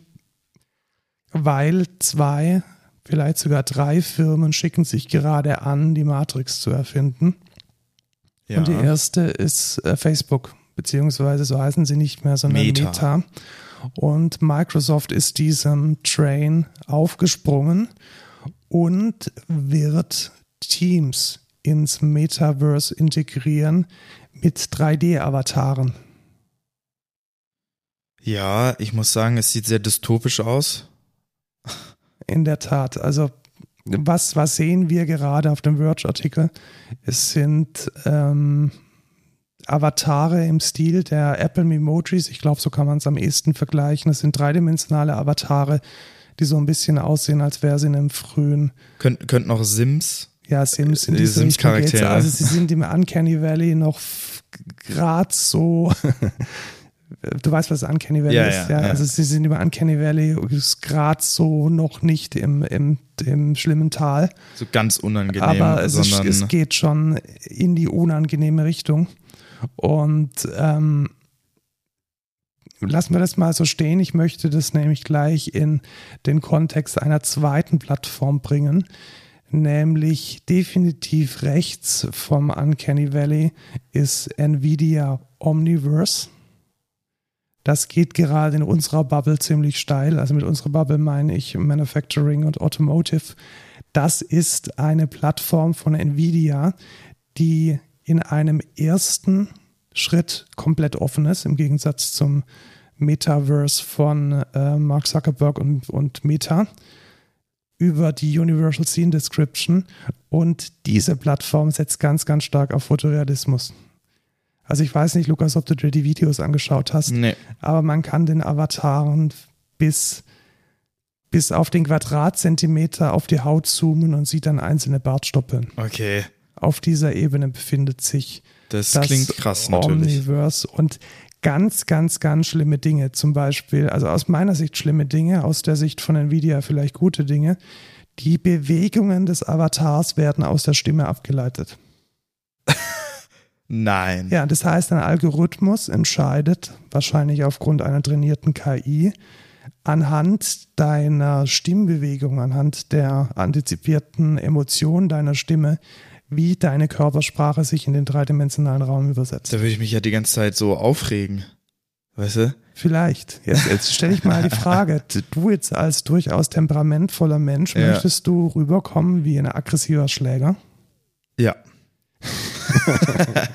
weil zwei, vielleicht sogar drei Firmen schicken sich gerade an, die Matrix zu erfinden. Ja. Und die erste ist äh, Facebook, beziehungsweise so heißen sie nicht mehr, sondern Meta. Meta. Und Microsoft ist diesem Train aufgesprungen und wird Teams ins Metaverse integrieren, mit 3D-Avataren. Ja, ich muss sagen, es sieht sehr dystopisch aus. In der Tat. Also, was, was sehen wir gerade auf dem Verge-Artikel? Es sind ähm, Avatare im Stil der Apple Memojis. Ich glaube, so kann man es am ehesten vergleichen. Es sind dreidimensionale Avatare, die so ein bisschen aussehen, als wäre sie in einem frühen. Könnt, könnten auch Sims ja, Sims in Die diese Richtung geht's. Sims-Charaktere. Also sie sind im Uncanny Valley noch gerade so. du weißt, was Uncanny Valley Ja, ist, ja, ja. Also sie sind über Uncanny Valley gerade so noch nicht im, im, im schlimmen Tal. So ganz unangenehm, Aber es, ist, es geht schon in die unangenehme Richtung. Und ähm, lassen wir das mal so stehen. Ich möchte das nämlich gleich in den Kontext einer zweiten Plattform bringen, nämlich definitiv rechts vom Uncanny Valley ist Nvidia Omniverse. Das geht gerade in unserer Bubble ziemlich steil. Also mit unserer Bubble meine ich Manufacturing und Automotive. Das ist eine Plattform von Nvidia, die in einem ersten Schritt komplett offen ist, im Gegensatz zum Metaverse von äh, Mark Zuckerberg und, und Meta über die Universal Scene Description. Und diese Plattform setzt ganz, ganz stark auf Fotorealismus. Also ich weiß nicht, Lukas, ob du dir die Videos angeschaut hast, nee. aber man kann den Avataren bis, bis auf den Quadratzentimeter auf die Haut zoomen und sieht dann einzelne Bartstoppeln. Okay. Auf dieser Ebene befindet sich Das, das klingt krass natürlich. Omniverse und ganz, ganz, ganz schlimme Dinge. Zum Beispiel, also aus meiner Sicht schlimme Dinge, aus der Sicht von Nvidia vielleicht gute Dinge. Die Bewegungen des Avatars werden aus der Stimme abgeleitet. Nein. Ja, das heißt, ein Algorithmus entscheidet, wahrscheinlich aufgrund einer trainierten KI, anhand deiner Stimmbewegung, anhand der antizipierten Emotion deiner Stimme, wie deine Körpersprache sich in den dreidimensionalen Raum übersetzt. Da würde ich mich ja die ganze Zeit so aufregen. Weißt du? Vielleicht. Jetzt, jetzt stelle ich mal die Frage, du jetzt als durchaus temperamentvoller Mensch, Ja. möchtest du rüberkommen wie ein aggressiver Schläger? Ja.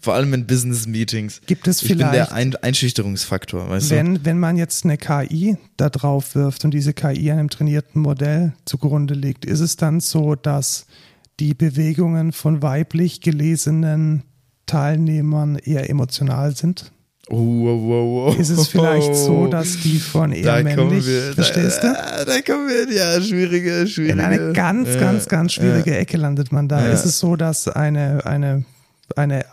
Vor allem in Business-Meetings. Gibt es Ich bin vielleicht, der Ein Einschüchterungsfaktor, weißt du? wenn, wenn man jetzt eine KI da drauf wirft und diese KI einem trainierten Modell zugrunde liegt, ist es dann so, dass die Bewegungen von weiblich gelesenen Teilnehmern eher emotional sind? Oh, wow, wow, wow. Ist es vielleicht so, dass die von eher da männlich, wir, verstehst du? da, Da kommen wir, in- ja, schwierige, schwierige. In eine ganz, ja, ganz, ganz schwierige Ecke landet man da. Ja. Ist es so, dass eine, eine, eine,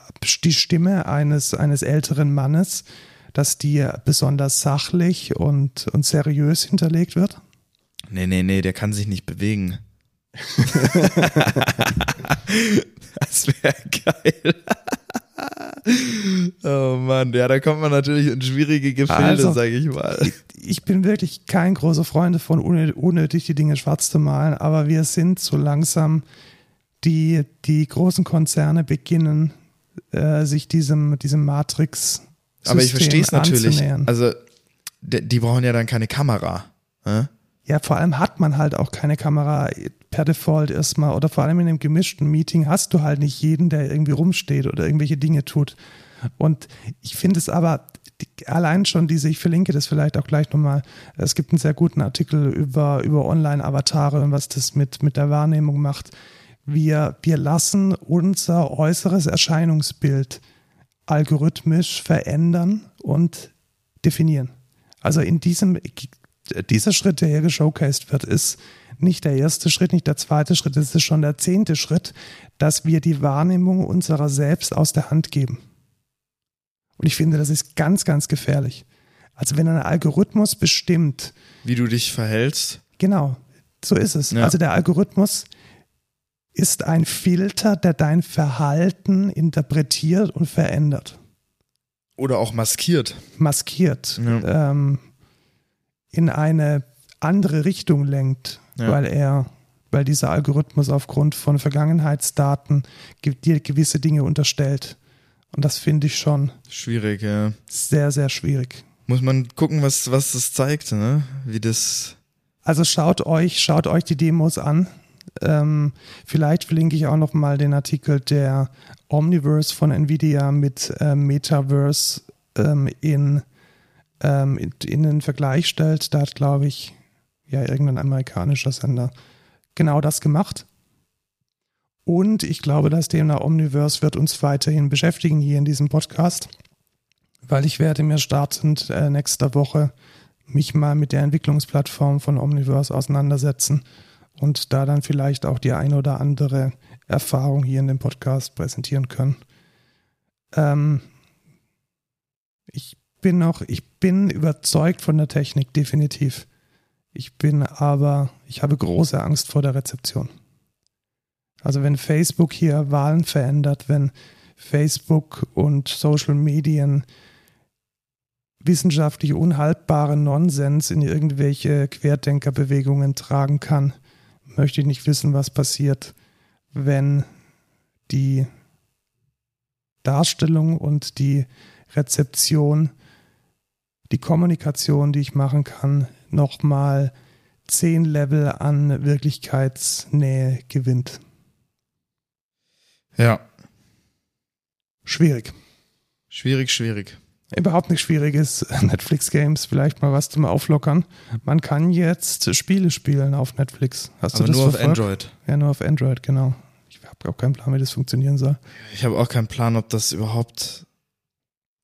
die Stimme eines, eines älteren Mannes, dass die besonders sachlich und, und seriös hinterlegt wird? Nee, nee, nee, der kann sich nicht bewegen. das wäre geil. oh Mann, ja, da kommt man natürlich in schwierige Gefilde, Also, sag ich mal. Ich bin wirklich kein großer Freund davon, unnö- unnötig die Dinge schwarz zu malen, aber wir sind so langsam, die, die großen Konzerne beginnen, äh, sich diesem, diesem Matrix Aber ich verstehe es natürlich. Also, die, die brauchen ja dann keine Kamera. Äh? Ja, vor allem hat man halt auch keine Kamera per Default erstmal oder vor allem in einem gemischten Meeting hast du halt nicht jeden, der irgendwie rumsteht oder irgendwelche Dinge tut. Und ich finde es aber allein schon diese, ich verlinke das vielleicht auch gleich nochmal, es gibt einen sehr guten Artikel über, über Online-Avatare und was das mit, mit der Wahrnehmung macht. Wir, wir lassen unser äußeres Erscheinungsbild algorithmisch verändern und definieren. Also in diesem, dieser Schritt, der hier geshowcased wird, ist nicht der erste Schritt, nicht der zweite Schritt, es ist schon der zehnte Schritt, dass wir die Wahrnehmung unserer selbst aus der Hand geben. Und ich finde, das ist ganz, ganz gefährlich. Also wenn ein Algorithmus bestimmt, Wie du dich verhältst. genau, so ist es. Ja. Also der Algorithmus ist ein Filter, der dein Verhalten interpretiert und verändert, Oder auch maskiert. maskiert, Ja. ähm, in eine andere Richtung lenkt, Ja. weil er, weil dieser Algorithmus aufgrund von Vergangenheitsdaten ge- dir gewisse Dinge unterstellt. Und das finde ich schon Schwierig, ja. sehr, sehr schwierig. Muss man gucken, was, was das zeigt, ne? Wie das. Also schaut euch, schaut euch die Demos an. Ähm, vielleicht verlinke ich auch noch mal den Artikel der Omniverse von Nvidia mit ähm, Metaverse ähm, in, ähm, in, in den Vergleich stellt. Da hat, glaube ich, ja, irgendein amerikanischer Sender genau das gemacht. Und ich glaube, das Thema Omniverse wird uns weiterhin beschäftigen hier in diesem Podcast, weil ich werde mir startend äh, nächster Woche mich mal mit der Entwicklungsplattform von Omniverse auseinandersetzen und da dann vielleicht auch die ein oder andere Erfahrung hier in dem Podcast präsentieren können. Ähm, ich bin noch, ich bin überzeugt von der Technik, definitiv. Ich bin aber, ich habe große Angst vor der Rezeption. Also wenn Facebook hier Wahlen verändert, wenn Facebook und Social Medien wissenschaftlich unhaltbaren Nonsens in irgendwelche Querdenkerbewegungen tragen kann, möchte ich nicht wissen, was passiert, wenn die Darstellung und die Rezeption, die Kommunikation, die ich machen kann, nochmal zehn Level an Wirklichkeitsnähe gewinnt. Ja. Schwierig. Schwierig, schwierig. Überhaupt nicht schwierig ist, Netflix-Games vielleicht mal was zum Auflockern. Man kann jetzt Spiele spielen auf Netflix. Hast Aber du das nur auf verfolgt? Android. Ja, nur auf Android, genau. Ich habe auch keinen Plan, wie das funktionieren soll. Ich habe auch keinen Plan, ob das überhaupt.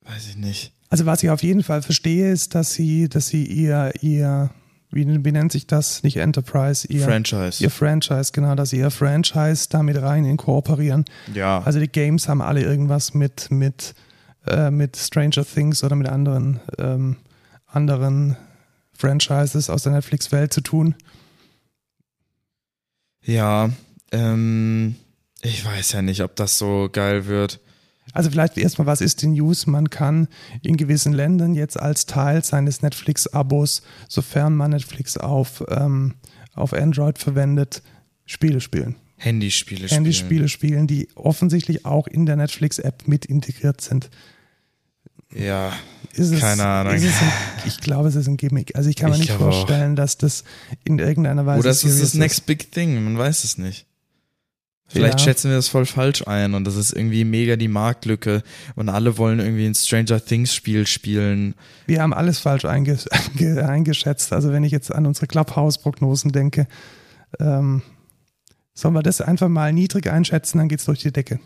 Weiß ich nicht. Also was ich auf jeden Fall verstehe, ist, dass sie, dass sie ihr, ihr, wie, wie nennt sich das? Nicht Enterprise, ihr Franchise. ihr Franchise, genau, dass sie ihr Franchise damit rein inkorporieren. Ja. Also die Games haben alle irgendwas mit, mit, äh, mit Stranger Things oder mit anderen, ähm, anderen Franchises aus der Netflix-Welt zu tun. ja. Ähm, ich weiß ja nicht, ob das so geil wird. Also vielleicht erstmal, was ist die News? Man kann in gewissen Ländern jetzt als Teil seines Netflix-Abos, sofern man Netflix auf, ähm, auf Android verwendet, Spiele spielen. Handyspiele spielen. Handyspiele spielen, die offensichtlich auch in der Netflix-App mit integriert sind. Ja. Ist es, Keine Ahnung. Ein, ich glaube, es ist ein Gimmick. Also ich kann mir Ich nicht glaube auch. vorstellen, dass das in irgendeiner Weise Oder es ist das Next Big Thing, man weiß es nicht. Vielleicht Ja. schätzen wir das voll falsch ein und das ist irgendwie mega die Marktlücke und alle wollen irgendwie ein Stranger Things Spiel spielen. Wir haben alles falsch einge einge eingeschätzt. Also wenn ich jetzt an unsere Clubhouse-Prognosen denke, ähm, sollen wir das einfach mal niedrig einschätzen, dann geht's durch die Decke.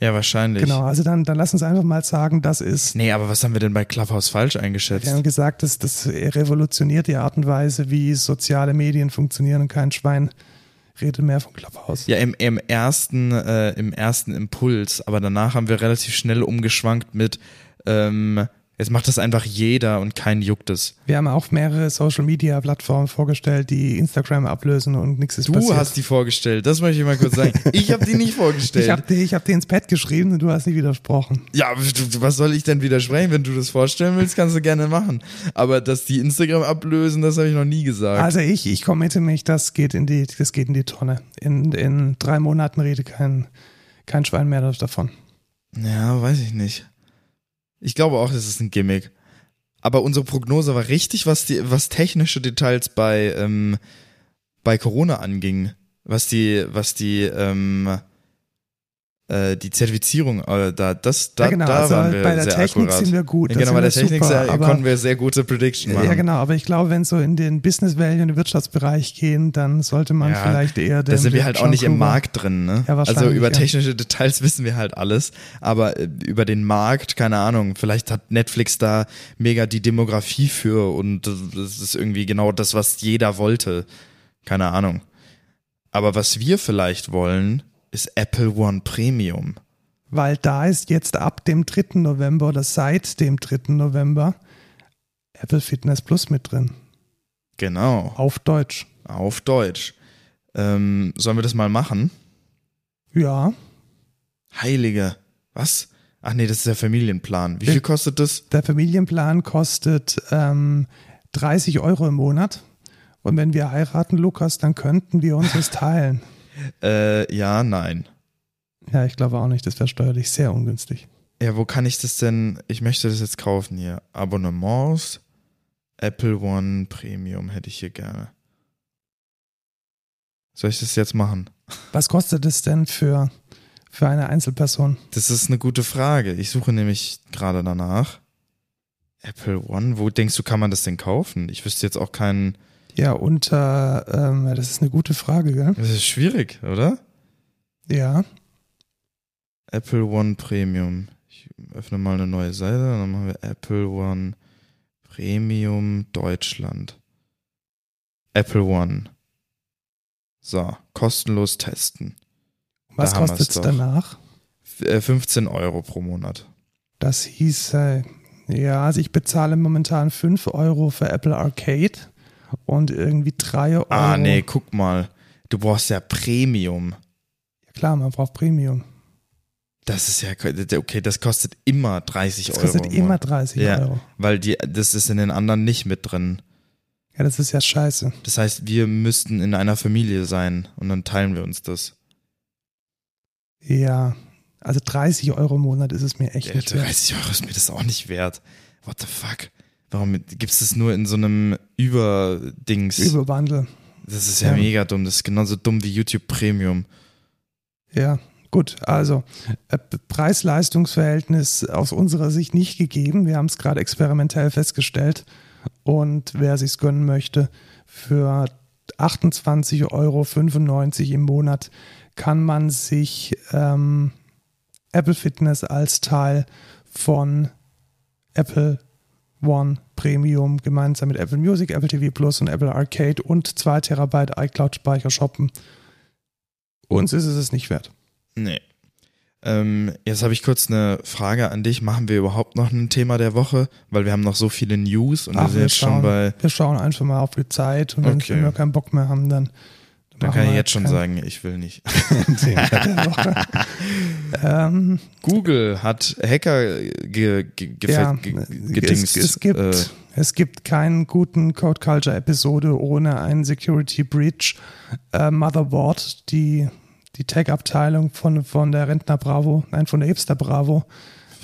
Ja, wahrscheinlich. Genau, also dann, dann lass uns einfach mal sagen, das ist, Nee, aber was haben wir denn bei Clubhouse falsch eingeschätzt? wir haben gesagt, das, das revolutioniert die Art und Weise, wie soziale Medien funktionieren und kein Schwein redet mehr von Clubhouse. Ja, im, im ersten, äh, im ersten Impuls, aber danach haben wir relativ schnell umgeschwankt mit, ähm, jetzt macht das einfach jeder und kein juckt es. Wir haben auch mehrere Social-Media-Plattformen vorgestellt, die Instagram ablösen und nichts ist Du passiert. hast die vorgestellt, das möchte ich mal kurz sagen. Ich habe die nicht vorgestellt. ich habe ich hab dir ins Pad geschrieben und du hast nicht widersprochen. Ja, du- was soll ich denn widersprechen? Wenn du das vorstellen willst, kannst du gerne machen. Aber dass die Instagram ablösen, das habe ich noch nie gesagt. Also ich, ich committe mich, das geht in die, das geht in die Tonne. In, in drei Monaten rede kein, kein Schwein mehr davon. ja, weiß ich nicht. Ich glaube auch, das ist ein Gimmick. Aber unsere Prognose war richtig, was die, was technische Details bei, ähm, bei Corona anging. Was die, was die, ähm, äh, die Zertifizierung, äh, da, das, da, ja, genau, da also waren wir bei der sehr Technik akkurat. sind wir gut. Ja, genau, bei der Technik super, sehr, konnten wir sehr gute Prediction machen. Ja, genau, aber ich glaube, wenn so in den Business Value und den Wirtschaftsbereich gehen, dann sollte man Ja, vielleicht eher den Da sind wir halt auch nicht im Markt drin, ne? Ja, wahrscheinlich, also über technische Details wissen wir halt alles, aber äh, über den Markt, keine Ahnung, vielleicht hat Netflix da mega die Demografie für und das ist irgendwie genau das, was jeder wollte. Keine Ahnung. Aber was wir vielleicht wollen, ist Apple One Premium. Weil da ist jetzt ab dem 3. November oder seit dem 3. November Apple Fitness Plus mit drin. Genau, Auf Deutsch. auf Deutsch. Ähm, sollen wir das mal machen? Ja, Heilige. Was? Ach nee, das ist der Familienplan. Wie viel kostet das? der Familienplan kostet ähm, 30 Euro im Monat. Und wenn wir heiraten, Lukas, dann könnten wir uns das teilen. Äh, ja, nein. Ja, ich glaube auch nicht. Das wäre steuerlich sehr ungünstig. Ja, wo kann ich das denn? Ich möchte das jetzt kaufen hier. Abonnements, Apple One Premium hätte ich hier gerne. Soll ich das jetzt machen? Was kostet es denn für, für eine Einzelperson? Das ist eine gute Frage. Ich suche nämlich gerade danach. Apple One, wo denkst du, kann man das denn kaufen? Ich wüsste jetzt auch keinen. Ja, unter, ähm, das ist eine gute Frage, gell? Das ist schwierig, oder? Ja. Apple One Premium. Ich öffne mal eine neue Seite, dann machen wir Apple One Premium Deutschland. Apple One. So, kostenlos testen. Was Da kostet es danach? F- äh, 15 Euro pro Monat. Das hieße, ja, also ich bezahle momentan 5 Euro für Apple Arcade und irgendwie 3 Euro. Ah, nee, guck mal. Du brauchst ja Premium. Ja, klar, man braucht Premium. Das ist ja, okay, das kostet immer 30 Das Euro. kostet im immer Monat. 30 Ja, Euro. weil die, das ist in den anderen nicht mit drin. Ja, das ist ja scheiße. Das heißt, wir müssten in einer Familie sein und dann teilen wir uns das. Ja, also 30 Euro im Monat ist es mir echt Ja, nicht wert. 30 Euro ist mir das auch nicht wert. What the fuck? Warum gibt es das nur in so einem Überdings? Überbundle. das ist ja, Ja. mega dumm. Das ist genauso dumm wie YouTube Premium. Ja, gut. Also äh, Preis-Leistungs-Verhältnis aus unserer Sicht nicht gegeben. Wir haben es gerade experimentell festgestellt. Und wer sich's gönnen möchte, für 28,95 Euro im Monat kann man sich ähm, Apple Fitness als Teil von Apple One Premium gemeinsam mit Apple Music, Apple TV Plus und Apple Arcade und 2 Terabyte iCloud-Speicher shoppen. Uns ist es es nicht wert. Nee. Ähm, jetzt habe ich kurz eine Frage an dich. Machen wir überhaupt noch ein Thema der Woche? Weil wir haben noch so viele News und wir Ach, sind jetzt schon schauen, bei. wir schauen einfach mal auf die Zeit und wenn Okay. wir keinen Bock mehr haben, dann. Dann machen kann ich jetzt schon sagen, ich will nicht. Ähm, Google hat Hacker ge, ge, ge, ja, gedingst. es, es, gibt, äh, es gibt keinen guten Code Culture Episode ohne einen Security Breach. Äh, Motherboard, die, die Tech-Abteilung von, von der Rentner Bravo, nein, von der Hipster Bravo.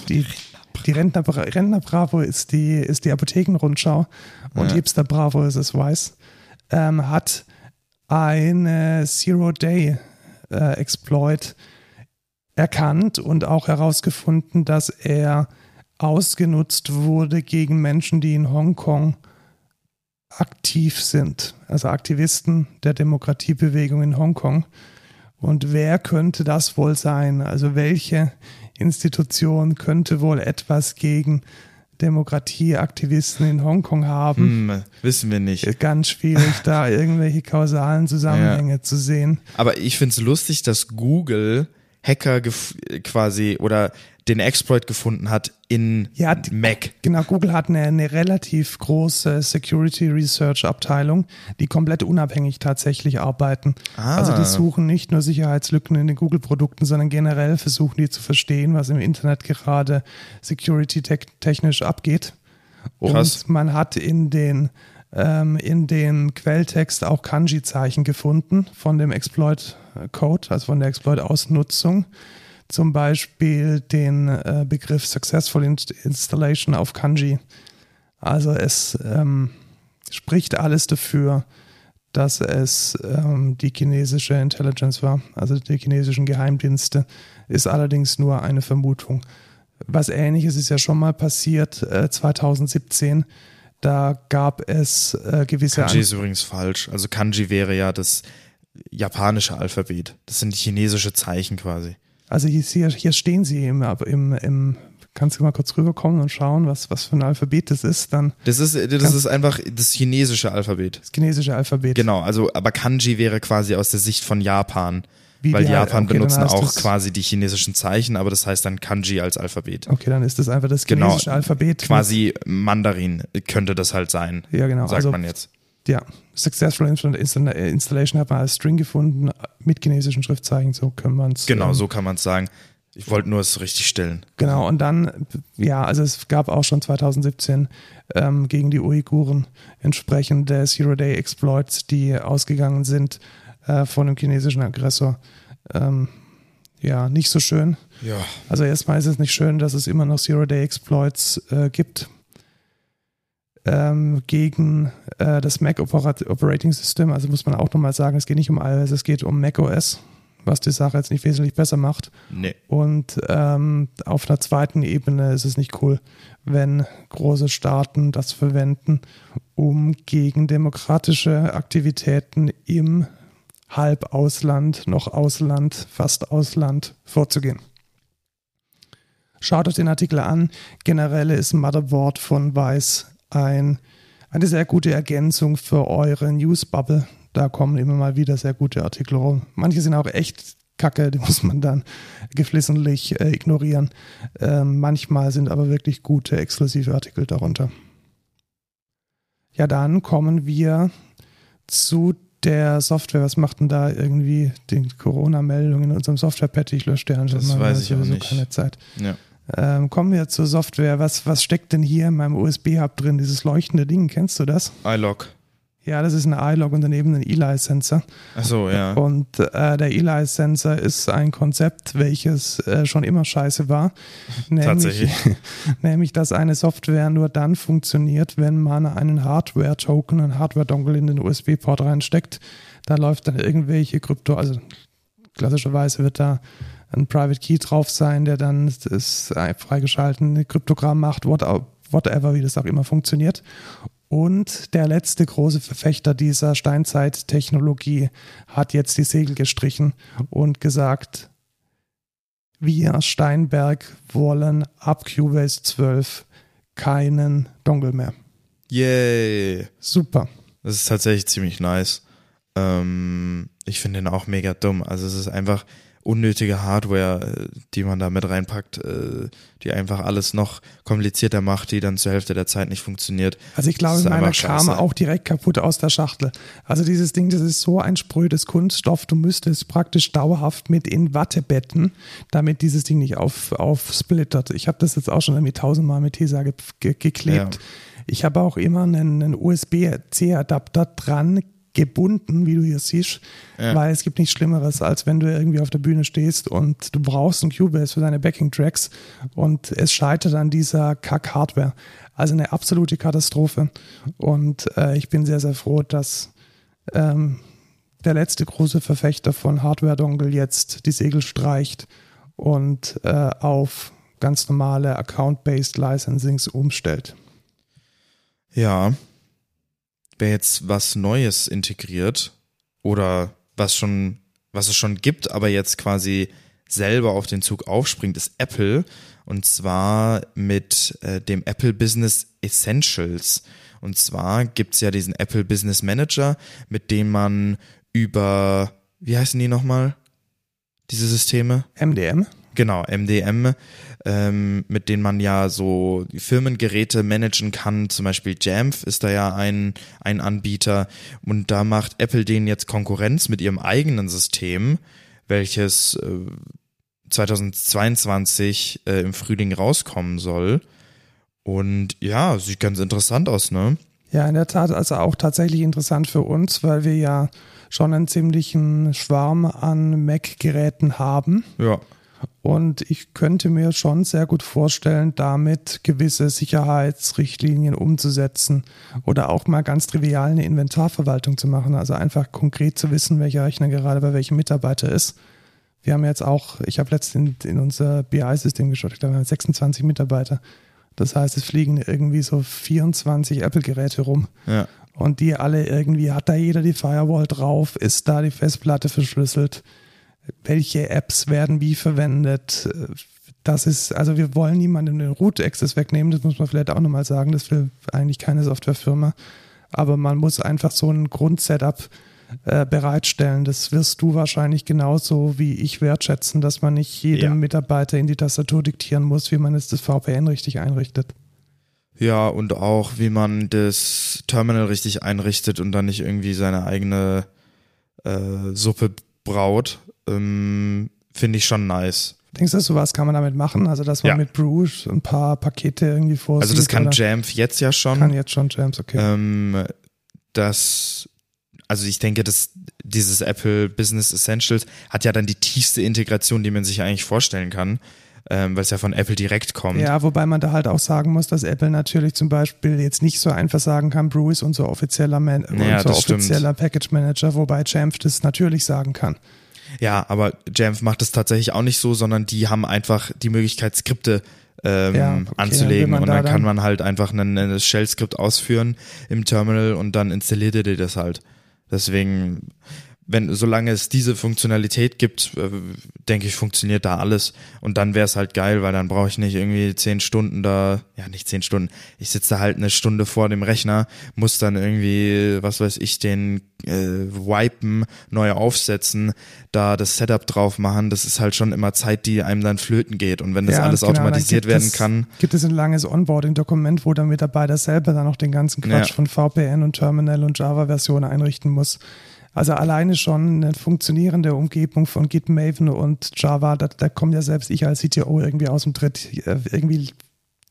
Die, die Rentner, Bra- Rentner Bravo ist die, ist die Apothekenrundschau und Ja. Hipster Bravo ist es weiß. Ähm, hat eine Zero-Day-Exploit erkannt und auch herausgefunden, dass er ausgenutzt wurde gegen Menschen, die in Hongkong aktiv sind, also Aktivisten der Demokratiebewegung in Hongkong. Und wer könnte das wohl sein? Also welche Institution könnte wohl etwas gegen Demokratieaktivisten in Hongkong haben? hm, wissen wir nicht. Ganz schwierig, da irgendwelche kausalen Zusammenhänge zu sehen. Aber ich finde es lustig, dass Google Hacker quasi oder den Exploit gefunden hat in Ja, Mac. Genau, Google hat eine, eine relativ große Security Research Abteilung, die komplett unabhängig tatsächlich arbeiten. Ah. Also die suchen nicht nur Sicherheitslücken in den Google-Produkten, sondern generell versuchen die zu verstehen, was im Internet gerade security-technisch abgeht. Und Krass. man hat in den ähm, in den Quelltext auch Kanji-Zeichen gefunden von dem Exploit-Code, also von der Exploit-Ausnutzung. Zum Beispiel den äh, Begriff Successful Inst- Installation auf Kanji. Also es ähm, spricht alles dafür, dass es ähm, die chinesische Intelligence war, also die chinesischen Geheimdienste, ist allerdings nur eine Vermutung. Was ähnliches ist ja schon mal passiert, äh, 2017. Da gab es äh, gewisse Kanji ist übrigens falsch. Also Kanji wäre ja das japanische Alphabet. Das sind chinesische Zeichen quasi. Also hier, hier, stehen sie im, im, im, kannst du mal kurz rüberkommen und schauen, was, was für ein Alphabet das ist, dann Das ist, das ist einfach das chinesische Alphabet. das chinesische Alphabet. Genau, also aber Kanji wäre quasi aus der Sicht von Japan. Wie weil die- Japan okay, benutzen auch quasi die chinesischen Zeichen, aber das heißt dann Kanji als Alphabet. Okay, dann ist das einfach das Genau, chinesische Alphabet. Quasi Mandarin könnte das halt sein. Ja, genau. Sagt Also- man jetzt. Ja, Successful Insta- Installation hat man als String gefunden mit chinesischen Schriftzeichen, so können wir es. Genau, ähm, so kann man es sagen. Ich wollte nur es richtig stellen. Genau, und dann, ja, also es gab auch schon 2017 ähm, gegen die Uiguren entsprechende Zero-Day-Exploits, die ausgegangen sind äh, von dem chinesischen Aggressor. Ähm, ja, nicht so schön. Ja. Also erstmal ist es nicht schön, dass es immer noch Zero-Day-Exploits äh, gibt ähm, gegen äh, das Mac Operat Operating System. Also muss man auch nochmal sagen, es geht nicht um iOS, es geht um Mac OS, was die Sache jetzt nicht wesentlich besser macht. Nee. Und ähm, auf einer zweiten Ebene ist es nicht cool, wenn große Staaten das verwenden, um gegen demokratische Aktivitäten im Halbausland, noch Ausland, fast Ausland vorzugehen. Schaut euch den Artikel an. Generell ist Motherboard von Weiß ein, eine sehr gute Ergänzung für eure Newsbubble, Da kommen immer mal wieder sehr gute Artikel rum. Manche sind auch echt kacke, die muss man dann geflissentlich äh, ignorieren. Ähm, manchmal sind aber wirklich gute exklusive Artikel darunter. Ja, dann kommen wir zu der Software. Was macht denn da irgendwie die Corona-Meldung in unserem Software-Patch? Ich lösche der Das weiß ich auch nicht. keine Zeit. Ja. Ähm, kommen wir zur Software. Was, was steckt denn hier in meinem USB-Hub drin? Dieses leuchtende Ding, kennst du das? iLog. Ja, das ist ein iLog und daneben ein Eli-Sensor. Ach so, ja. Und äh, der Eli-Sensor ist ein Konzept, welches äh, schon immer scheiße war. Nämlich, Tatsächlich. nämlich, dass eine Software nur dann funktioniert, wenn man einen Hardware-Token, einen Hardware-Dongle in den USB-Port reinsteckt. Da läuft dann irgendwelche Krypto, also klassischerweise wird da ein Private Key drauf sein, der dann das freigeschaltete Kryptogramm macht, whatever, wie das auch immer funktioniert. Und der letzte große Verfechter dieser Steinzeit-Technologie hat jetzt die Segel gestrichen und gesagt, wir Steinberg wollen ab Cubase 12 keinen Dongle mehr. Yay. Super. Das ist tatsächlich ziemlich nice. Ähm, ich finde den auch mega dumm. Also es ist einfach, unnötige Hardware, äh, die man da mit reinpackt, äh, die einfach alles noch komplizierter macht, die dann zur Hälfte der Zeit nicht funktioniert. Also ich glaube, meiner kam auch direkt kaputt aus der Schachtel. Also dieses Ding, das ist so ein sprödes Kunststoff, du müsstest praktisch dauerhaft mit in Watte betten, damit dieses Ding nicht auf, aufsplittert. Ich habe das jetzt auch schon irgendwie tausendmal mit Tesa ge ge geklebt. Ja. Ich habe auch immer einen, einen USB-C-Adapter dran gebunden, wie du hier siehst, ja. weil es gibt nichts Schlimmeres, als wenn du irgendwie auf der Bühne stehst und du brauchst einen Cubase für deine Backing-Tracks und es scheitert an dieser Kack-Hardware. Also eine absolute Katastrophe. Und äh, ich bin sehr, sehr froh, dass ähm, der letzte große Verfechter von Hardware-Dongle jetzt die Segel streicht und äh, auf ganz normale Account-Based Licensings umstellt. Ja, wer jetzt was Neues integriert oder was schon, was es schon gibt, aber jetzt quasi selber auf den Zug aufspringt, ist Apple. Und zwar mit äh, dem Apple Business Essentials. Und zwar gibt's ja diesen Apple Business Manager, mit dem man über, wie heißen die nochmal? Diese Systeme? MDM. Genau, MDM, ähm, mit denen man ja so Firmengeräte managen kann. Zum Beispiel Jamf ist da ja ein, ein Anbieter. Und da macht Apple denen jetzt Konkurrenz mit ihrem eigenen System, welches äh, 2022 äh, im Frühling rauskommen soll. Und ja, sieht ganz interessant aus, ne? Ja, in der Tat, also auch tatsächlich interessant für uns, weil wir ja schon einen ziemlichen Schwarm an Mac-Geräten haben. Ja. Und ich könnte mir schon sehr gut vorstellen, damit gewisse Sicherheitsrichtlinien umzusetzen oder auch mal ganz trivial eine Inventarverwaltung zu machen. Also einfach konkret zu wissen, welcher Rechner gerade bei welchem Mitarbeiter ist. Wir haben jetzt auch, ich habe letztens in, in unser BI-System geschaut, ich glaube, wir haben 26 Mitarbeiter. Das heißt, es fliegen irgendwie so 24 Apple-Geräte rum. Ja. Und die alle irgendwie, hat da jeder die Firewall drauf, ist da die Festplatte verschlüsselt welche Apps werden wie verwendet. Das ist, also wir wollen niemandem den Root-Access wegnehmen, das muss man vielleicht auch nochmal sagen, das will eigentlich keine Softwarefirma. Aber man muss einfach so ein Grundsetup äh, bereitstellen. Das wirst du wahrscheinlich genauso wie ich wertschätzen, dass man nicht jedem ja. Mitarbeiter in die Tastatur diktieren muss, wie man jetzt das VPN richtig einrichtet. Ja, und auch wie man das Terminal richtig einrichtet und dann nicht irgendwie seine eigene äh, Suppe braut ähm, finde ich schon nice. Denkst du, sowas kann man damit machen? Also, dass man ja. mit Bruce ein paar Pakete irgendwie vorsieht? Also, das kann Jamf jetzt ja schon. Kann jetzt schon Jamf, okay. Ähm, das, also ich denke, dass dieses Apple Business Essentials hat ja dann die tiefste Integration, die man sich eigentlich vorstellen kann. Ähm, weil es ja von Apple direkt kommt. Ja, wobei man da halt auch sagen muss, dass Apple natürlich zum Beispiel jetzt nicht so einfach sagen kann, Brew ist unser offizieller, Man ja, unser offizieller Package Manager, wobei Jamf das natürlich sagen kann. Ja, aber Jamf macht es tatsächlich auch nicht so, sondern die haben einfach die Möglichkeit, Skripte ähm, ja, okay, anzulegen und dann, dann kann man halt einfach ein, Shell-Skript ausführen im Terminal und dann installiert er dir das halt. Deswegen wenn, solange es diese Funktionalität gibt, äh, denke ich, funktioniert da alles. Und dann wäre es halt geil, weil dann brauche ich nicht irgendwie zehn Stunden da, ja nicht zehn Stunden, ich sitze da halt eine Stunde vor dem Rechner, muss dann irgendwie, was weiß ich, den äh, wipen, neu aufsetzen, da das Setup drauf machen. Das ist halt schon immer Zeit, die einem dann flöten geht. Und wenn das Ja, alles genau, automatisiert werden es, kann, Gibt es ein langes Onboarding-Dokument, wo der Mitarbeiter selber dann noch den ganzen Quatsch Ja. von VPN und Terminal und Java-Version einrichten muss. Also alleine schon eine funktionierende Umgebung von Git, Maven und Java, da, da kommt ja selbst ich als CTO irgendwie aus dem Tritt. Äh, Irgendwie,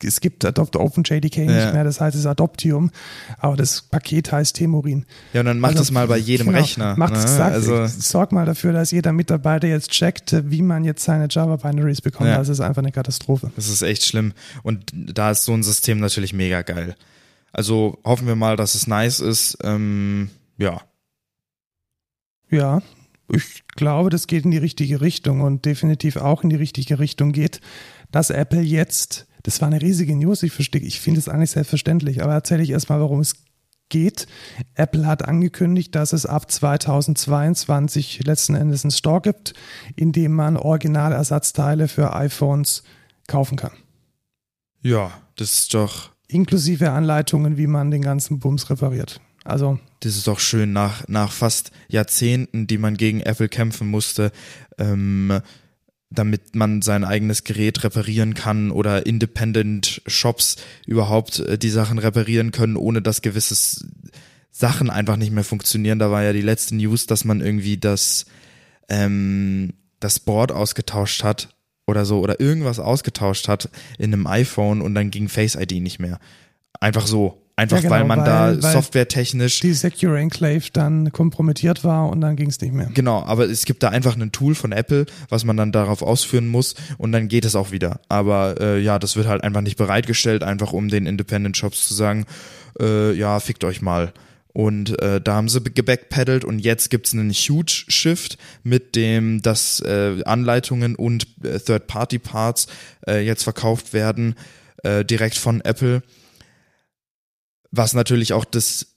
es gibt Adopt OpenJDK Ja. nicht mehr, das heißt es Adoptium, aber das Paket heißt Temurin. ja, und dann mach Also, das mal bei jedem genau, Rechner. Macht ne? exakt, Also, sorg mal dafür, dass jeder Mitarbeiter jetzt checkt, wie man jetzt seine Java-Binaries bekommt. Ja. Das ist einfach eine Katastrophe. Das ist echt schlimm. Und da ist so ein System natürlich mega geil. Also hoffen wir mal, dass es nice ist. Ähm, ja. Ja, ich glaube, das geht in die richtige Richtung und definitiv auch in die richtige Richtung geht, dass Apple jetzt, das war eine riesige News, ich verstehe, ich finde es eigentlich selbstverständlich, aber erzähle ich erstmal, worum es geht. Apple hat angekündigt, dass es ab 2022 letzten Endes einen Store gibt, in dem man Originalersatzteile für iPhones kaufen kann. Ja, das ist doch, Inklusive Anleitungen, wie man den ganzen Bums repariert. Also das ist doch schön nach, nach fast Jahrzehnten, die man gegen Apple kämpfen musste, ähm, damit man sein eigenes Gerät reparieren kann oder Independent Shops überhaupt äh, die Sachen reparieren können, ohne dass gewisse Sachen einfach nicht mehr funktionieren. Da war ja die letzte News, dass man irgendwie das, ähm, das Board ausgetauscht hat oder so oder irgendwas ausgetauscht hat in einem iPhone und dann ging Face ID nicht mehr. Einfach so. Einfach Ja, genau, weil man weil- da softwaretechnisch die Secure Enclave dann kompromittiert war und dann ging es nicht mehr. Genau, aber es gibt da einfach ein Tool von Apple, was man dann darauf ausführen muss und dann geht es auch wieder. Aber äh, ja, das wird halt einfach nicht bereitgestellt, einfach um den Independent Shops zu sagen, äh, ja, fickt euch mal. Und äh, da haben sie gebackpedalt und jetzt gibt's einen Huge Shift mit dem, dass äh, Anleitungen und äh, Third-Party-Parts äh, jetzt verkauft werden, äh, direkt von Apple. Was natürlich auch das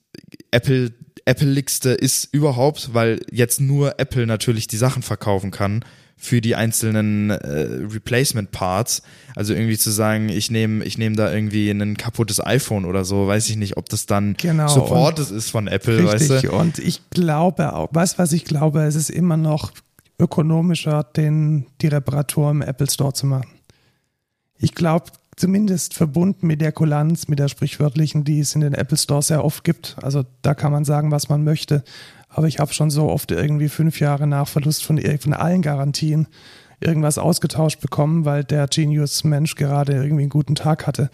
Apple Appleigste ist überhaupt, weil jetzt nur Apple natürlich die Sachen verkaufen kann für die einzelnen äh, Replacement Parts. Also irgendwie zu sagen, ich nehme ich nehme da irgendwie ein kaputtes iPhone oder so, weiß ich nicht, ob das dann Genau, supported ist von Apple, Richtig. weißt du? Und ich glaube auch, weißt was ich glaube, es ist immer noch ökonomischer, den, die Reparatur im Apple Store zu machen. Ich glaube, zumindest verbunden mit der Kulanz, mit der sprichwörtlichen, die es in den Apple Store sehr oft gibt. Also da kann man sagen, was man möchte. Aber ich habe schon so oft irgendwie fünf Jahre nach Verlust von, von allen Garantien irgendwas ausgetauscht bekommen, weil der Genius-Mensch gerade irgendwie einen guten Tag hatte.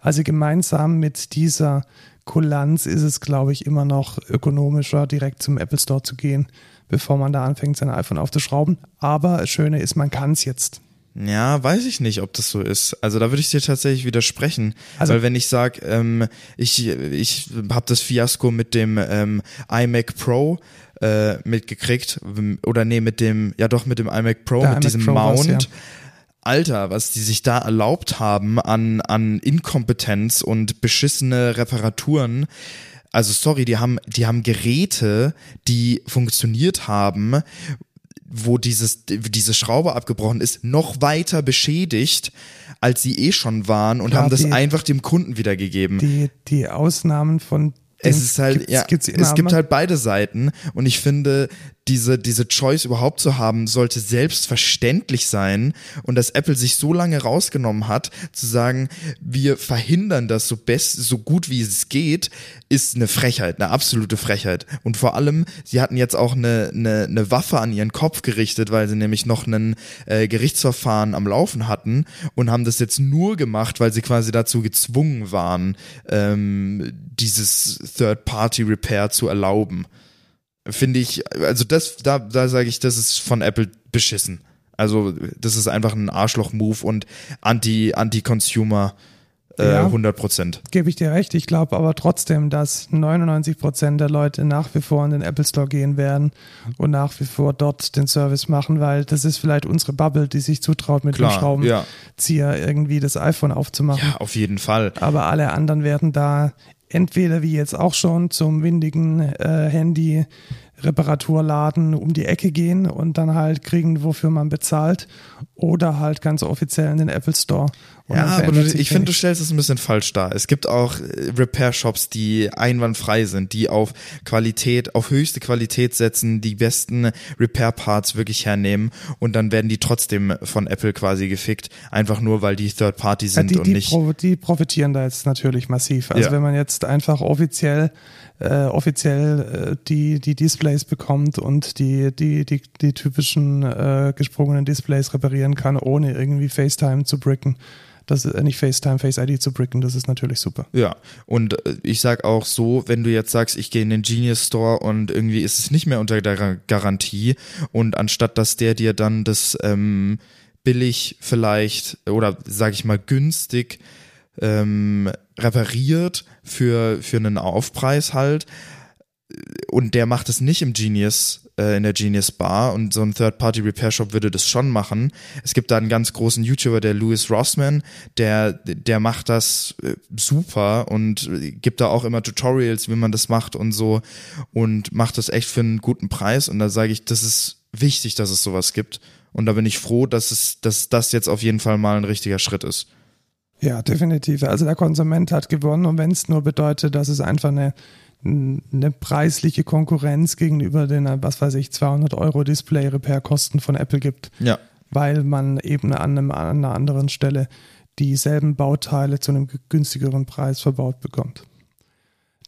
Also gemeinsam mit dieser Kulanz ist es, glaube ich, immer noch ökonomischer, direkt zum Apple Store zu gehen, bevor man da anfängt, sein iPhone aufzuschrauben. Aber das Schöne ist, man kann es jetzt. Ja, weiß ich nicht, ob das so ist. Also da würde ich dir tatsächlich widersprechen. Also- Weil wenn ich sage, ähm, ich, ich habe das Fiasko mit dem ähm, iMac Pro äh, mitgekriegt, oder nee, mit dem, ja doch mit dem iMac Pro, mit iMac diesem Pro Mount. ja. Alter, was die sich da erlaubt haben an, an Inkompetenz und beschissene Reparaturen. Also sorry, die haben, die haben Geräte, die funktioniert haben, wo dieses, diese Schraube abgebrochen ist, noch weiter beschädigt, als sie eh schon waren und Klar, haben das die- einfach dem Kunden wiedergegeben. Die, die Ausnahmen von es ist halt, ja, es gibt halt beide Seiten und ich finde, diese, diese Choice überhaupt zu haben, sollte selbstverständlich sein und dass Apple sich so lange rausgenommen hat, zu sagen, wir verhindern das so best, so gut wie es geht, ist eine Frechheit, eine absolute Frechheit. Und vor allem, sie hatten jetzt auch eine, eine, eine Waffe an ihren Kopf gerichtet, weil sie nämlich noch einen äh, Gerichtsverfahren am Laufen hatten und haben das jetzt nur gemacht, weil sie quasi dazu gezwungen waren, ähm, dieses Third-Party-Repair zu erlauben. Finde ich, also das, da, da sage ich, das ist von Apple beschissen. Also, das ist einfach ein Arschloch-Move und anti, anti-Consumer äh, Ja. 100 Prozent. Gebe ich dir recht. Ich glaube aber trotzdem, dass 99 Prozent der Leute nach wie vor in den Apple Store gehen werden und nach wie vor dort den Service machen, weil das ist vielleicht unsere Bubble, die sich zutraut, mit Klar, dem ja. Schraubenzieher irgendwie das iPhone aufzumachen. Ja, auf jeden Fall. Aber alle anderen werden da entweder wie jetzt auch schon zum windigen äh, Handy Reparaturladen um die Ecke gehen und dann halt kriegen, wofür man bezahlt. Oder halt ganz offiziell in den Apple Store. Ja, aber du, ich finde, du stellst es ein bisschen falsch dar. Es gibt auch äh, Repair-Shops, die einwandfrei sind, die auf Qualität, auf höchste Qualität setzen, die besten Repair-Parts wirklich hernehmen und dann werden die trotzdem von Apple quasi gefickt, einfach nur, weil die Third-Party Ja, sind die, und die, nicht. pro, die profitieren da jetzt natürlich massiv. Also Ja. wenn man jetzt einfach offiziell äh, offiziell äh, die, die Displays bekommt und die, die, die, die typischen äh, gesprungenen Displays reparieren kann, ohne irgendwie FaceTime zu bricken. Das ist äh, nicht FaceTime, Face ID zu bricken, das ist natürlich super. Ja, und äh, ich sag auch so, wenn du jetzt sagst, ich gehe in den Genius Store und irgendwie ist es nicht mehr unter der Gar- Garantie und anstatt dass der dir dann das ähm, billig vielleicht oder sag ich mal günstig ähm, repariert für, für einen Aufpreis halt und der macht es nicht im Genius, äh, in der Genius Bar und so ein Third-Party-Repair-Shop würde das schon machen. Es gibt da einen ganz großen YouTuber, der Louis Rossman, der, der macht das äh, super und gibt da auch immer Tutorials, wie man das macht und so und macht das echt für einen guten Preis und da sage ich, das ist wichtig, dass es sowas gibt und da bin ich froh, dass es, dass das jetzt auf jeden Fall mal ein richtiger Schritt ist. Ja, definitiv. Also der Konsument hat gewonnen und wenn es nur bedeutet, dass es einfach eine, eine preisliche Konkurrenz gegenüber den, was weiß ich, 200 Euro Display-Repair-Kosten von Apple gibt, Ja. weil man eben an, einem, an einer anderen Stelle dieselben Bauteile zu einem günstigeren Preis verbaut bekommt.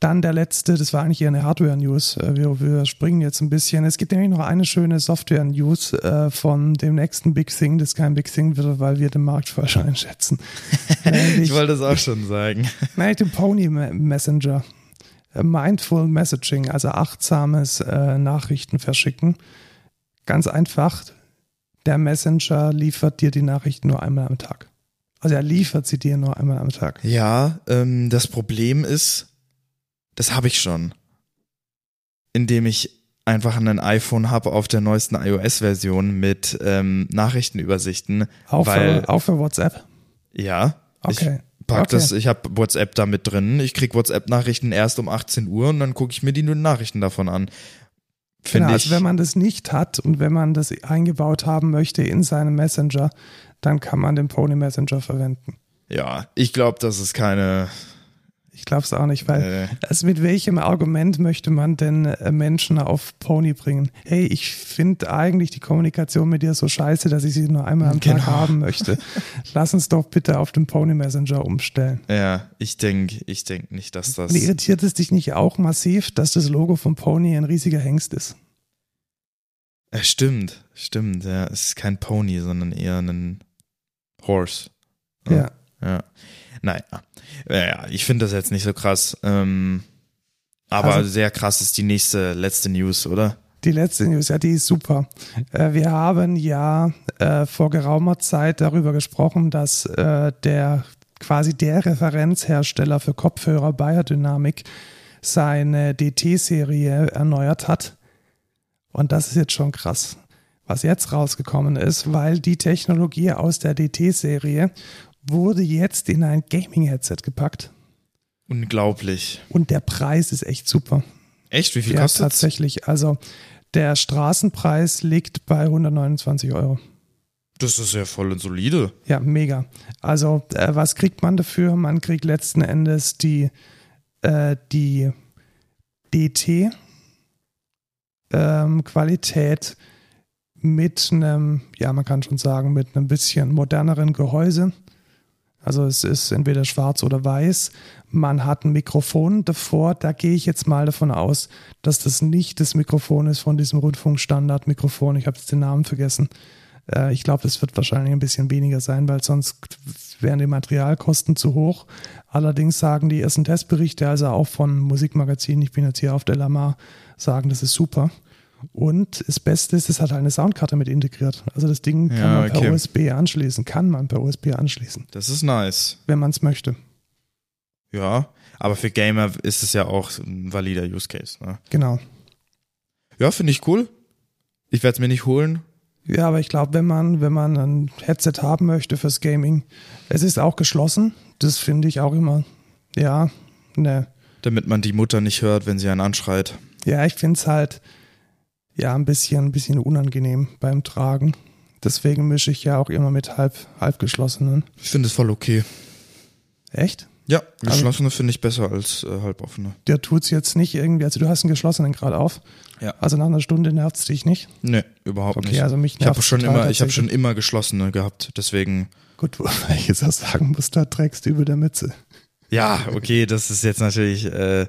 Dann der letzte, das war eigentlich eher eine Hardware-News. Äh, Wir, wir springen jetzt ein bisschen. Es gibt nämlich noch eine schöne Software-News äh, von dem nächsten Big Thing, das kein Big Thing wird, weil wir den Markt falsch einschätzen. Ich wollte es auch schon sagen. Nein, den Pony Me- Messenger. Äh, Mindful Messaging, also achtsames äh, Nachrichten verschicken. Ganz einfach, der Messenger liefert dir die Nachrichten nur einmal am Tag. Also er liefert sie dir nur einmal am Tag. Ja, ähm, das Problem ist, das habe ich schon. Indem ich einfach ein iPhone habe auf der neuesten iOS-Version mit ähm, Nachrichtenübersichten. Auch, weil, für, auch für WhatsApp. ja, Okay. ich pack Okay. das, ich habe WhatsApp da mit drin. Ich krieg WhatsApp-Nachrichten erst um 18 Uhr und dann gucke ich mir die Nachrichten davon an. Finde Genau, ich. also wenn man das nicht hat und wenn man das eingebaut haben möchte in seinem Messenger, dann kann man den Pony Messenger verwenden. ja, ich glaube, das ist keine. Ich glaube es auch nicht, weil Äh, Also mit welchem Argument möchte man denn äh, Menschen auf Pony bringen? Hey, ich finde eigentlich die Kommunikation mit dir so scheiße, dass ich sie nur einmal am Genau. Tag haben möchte. Lass uns doch bitte auf den Pony Messenger umstellen. ja, ich denke, ich denk nicht, dass das. Und irritiert es dich nicht auch massiv, dass das Logo von Pony ein riesiger Hengst ist? Ja, stimmt, stimmt. Ja, es ist kein Pony, sondern eher ein Horse. Ja. Ja. Naja. Ja, ich finde das jetzt nicht so krass. Ähm, aber Also- sehr krass ist die nächste, letzte News, oder? Die letzte News, ja, die ist super. Äh, wir haben ja äh, vor geraumer Zeit darüber gesprochen, dass äh, der quasi der Referenzhersteller für Kopfhörer Biodynamic seine DT-Serie erneuert hat. Und das ist jetzt schon krass, was jetzt rausgekommen ist, weil die Technologie aus der DT-Serie wurde jetzt in ein Gaming-Headset gepackt. Unglaublich. Und der Preis ist echt super. Echt? Wie viel Ja, kostet tatsächlich. Also der Straßenpreis liegt bei 129 Euro. Das ist ja voll und solide. Ja, mega. Also äh, was kriegt man dafür? Man kriegt letzten Endes die, äh, die DT ähm, Qualität mit einem, ja, man kann schon sagen, mit einem bisschen moderneren Gehäuse. Also es ist entweder schwarz oder weiß. Man hat ein Mikrofon davor. Da gehe ich jetzt mal davon aus, dass das nicht das Mikrofon ist von diesem Rundfunkstandard-Mikrofon. Ich habe jetzt den Namen vergessen. Äh, ich glaube, es wird wahrscheinlich ein bisschen weniger sein, weil sonst wären die Materialkosten zu hoch. Allerdings sagen die ersten Testberichte, also auch von Musikmagazinen, ich bin jetzt hier auf der Lamar, sagen, das ist super. Und das Beste ist, es hat halt eine Soundkarte mit integriert. Also das Ding kann Ja, man per okay. USB anschließen, kann man per USB anschließen, Das ist nice. wenn man es möchte. Ja. Aber für Gamer ist es ja auch ein valider Use Case. Ne? Genau. Ja, finde ich cool. Ich werde es mir nicht holen. Ja, aber ich glaube, wenn man, wenn man ein Headset haben möchte fürs Gaming, es ist auch geschlossen. Das finde ich auch immer, ja, ne. Damit man die Mutter nicht hört, wenn sie einen anschreit. Ja, ich finde es halt, ja ein bisschen, ein bisschen unangenehm beim Tragen. Deswegen mische ich ja auch immer mit halb, halb geschlossenen. Ich finde es voll okay. Echt? Ja, geschlossene also, finde ich besser als äh, halboffene. Der tut es jetzt nicht irgendwie, also du hast einen geschlossenen gerade auf. Ja. Also nach einer Stunde nervt es dich nicht? Nee, überhaupt okay, nicht. Also mich ich habe schon immer, ich habe schon immer geschlossene gehabt, deswegen. Gut, weil ich jetzt auch sagen muss, da trägst du über der Mütze. Ja, okay, das ist jetzt natürlich äh,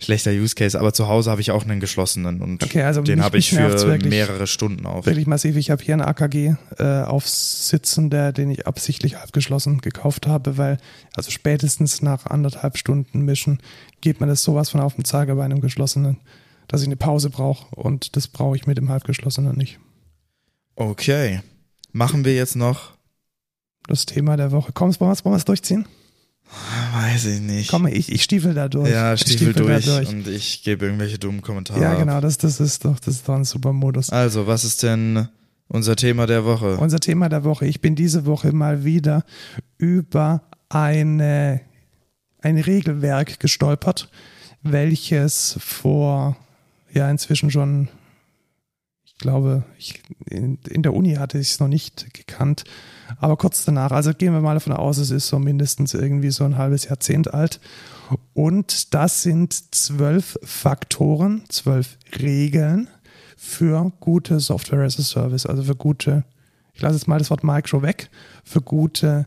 schlechter Use Case, aber zu Hause habe ich auch einen geschlossenen und okay, also den habe ich für wirklich, mehrere Stunden auf. Wirklich massiv. Ich habe hier einen AKG äh, aufsitzen, der, den ich absichtlich abgeschlossen gekauft habe, weil also spätestens nach anderthalb Stunden Mischen geht mir das sowas von auf den Zeiger bei einem geschlossenen, dass ich eine Pause brauche und das brauche ich mit dem halbgeschlossenen nicht. Okay. Machen wir jetzt noch das Thema der Woche. Komm, wollen wir es durchziehen? Weiß ich nicht. Komm, ich, ich stiefel da durch. Ja, stiefel, stiefel durch, durch, und ich gebe irgendwelche dummen Kommentare. Ja, genau, das, das, ist doch, das ist doch ein super Modus. Also, was ist denn unser Thema der Woche? Unser Thema der Woche. Ich bin diese Woche mal wieder über eine, ein Regelwerk gestolpert, welches vor, ja, inzwischen schon glaube, ich, in, in der Uni hatte ich es noch nicht gekannt, aber kurz danach, also gehen wir mal davon aus, es ist so mindestens irgendwie so ein halbes Jahrzehnt alt. Und das sind zwölf Faktoren, zwölf Regeln für gute Software as a Service, also für gute, ich lasse jetzt mal das Wort Micro weg, für gute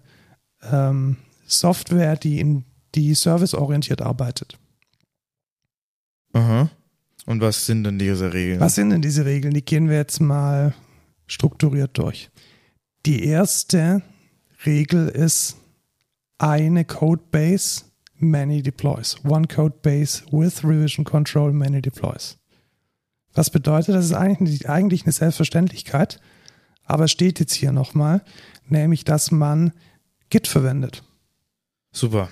ähm, Software, die in die serviceorientiert arbeitet. Aha. Und was sind denn diese Regeln? Was sind denn diese Regeln? Die gehen wir jetzt mal strukturiert durch. Die erste Regel ist eine Codebase, many deploys. One Codebase with Revision Control, many deploys. Was bedeutet, das ist eigentlich, eigentlich eine Selbstverständlichkeit, aber steht jetzt hier nochmal, nämlich, dass man Git verwendet. Super.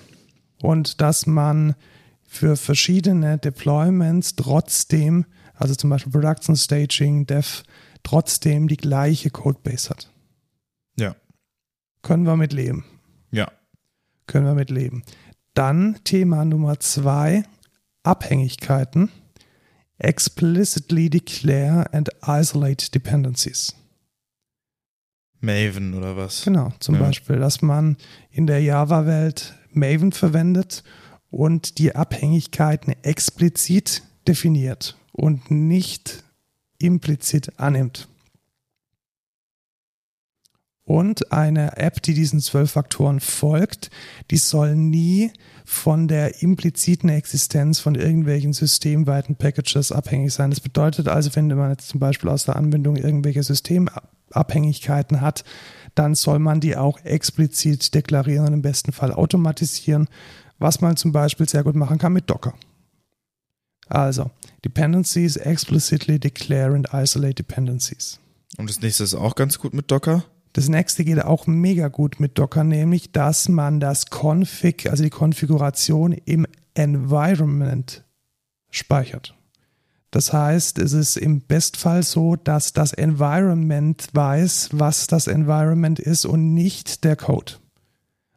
Und dass man für verschiedene Deployments trotzdem, also zum Beispiel Production Staging, Dev, trotzdem die gleiche Codebase hat. Ja. Können wir mit leben. Ja. Können wir mit leben. Dann Thema Nummer zwei, Abhängigkeiten. Explicitly declare and isolate dependencies. Maven oder was? Genau, zum ja. Beispiel, dass man in der Java-Welt Maven verwendet und die Abhängigkeiten explizit definiert und nicht implizit annimmt. Und eine App, die diesen zwölf Faktoren folgt, die soll nie von der impliziten Existenz von irgendwelchen systemweiten Packages abhängig sein. Das bedeutet also, wenn man jetzt zum Beispiel aus der Anbindung irgendwelche Systemabhängigkeiten hat, dann soll man die auch explizit deklarieren und im besten Fall automatisieren was man zum Beispiel sehr gut machen kann mit Docker. Also, Dependencies explicitly declare and isolate dependencies. Und das nächste ist auch ganz gut mit Docker? Das nächste geht auch mega gut mit Docker, nämlich, dass man das Config, also die Konfiguration im Environment speichert. Das heißt, es ist im Bestfall so, dass das Environment weiß, was das Environment ist und nicht der Code.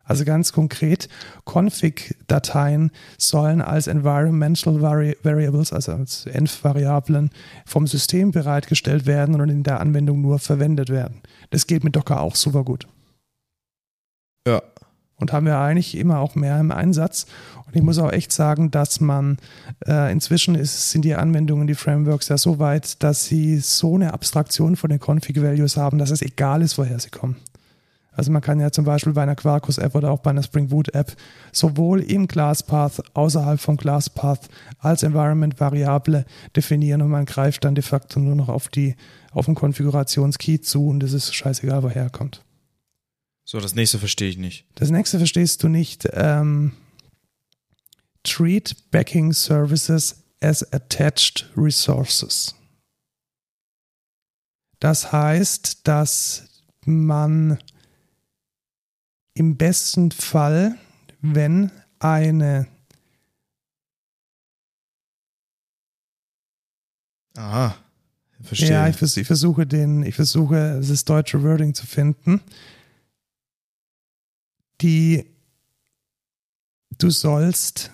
Also ganz konkret, Config-Dateien sollen als Environmental Vari Variables, also als Env-Variablen vom System bereitgestellt werden und in der Anwendung nur verwendet werden. Das geht mit Docker auch super gut. Ja. Und haben wir eigentlich immer auch mehr im Einsatz. Und ich muss auch echt sagen, dass man äh, inzwischen ist, sind die Anwendungen, die Frameworks ja so weit, dass sie so eine Abstraktion von den Config-Values haben, dass es egal ist, woher sie kommen. Also man kann ja zum Beispiel bei einer Quarkus-App oder auch bei einer Spring Boot-App sowohl im ClassPath, außerhalb vom ClassPath als Environment-Variable definieren und man greift dann de facto nur noch auf, die, auf den Konfigurationskey zu und es ist scheißegal, woher er kommt. So, das nächste verstehe ich nicht. Das nächste verstehst du nicht. Ähm, treat Backing Services as attached resources. Das heißt, dass man im besten Fall, wenn eine Aha, verstehe. Ja, ich, vers ich, versuche den, ich versuche das deutsche Wording zu finden. Die du sollst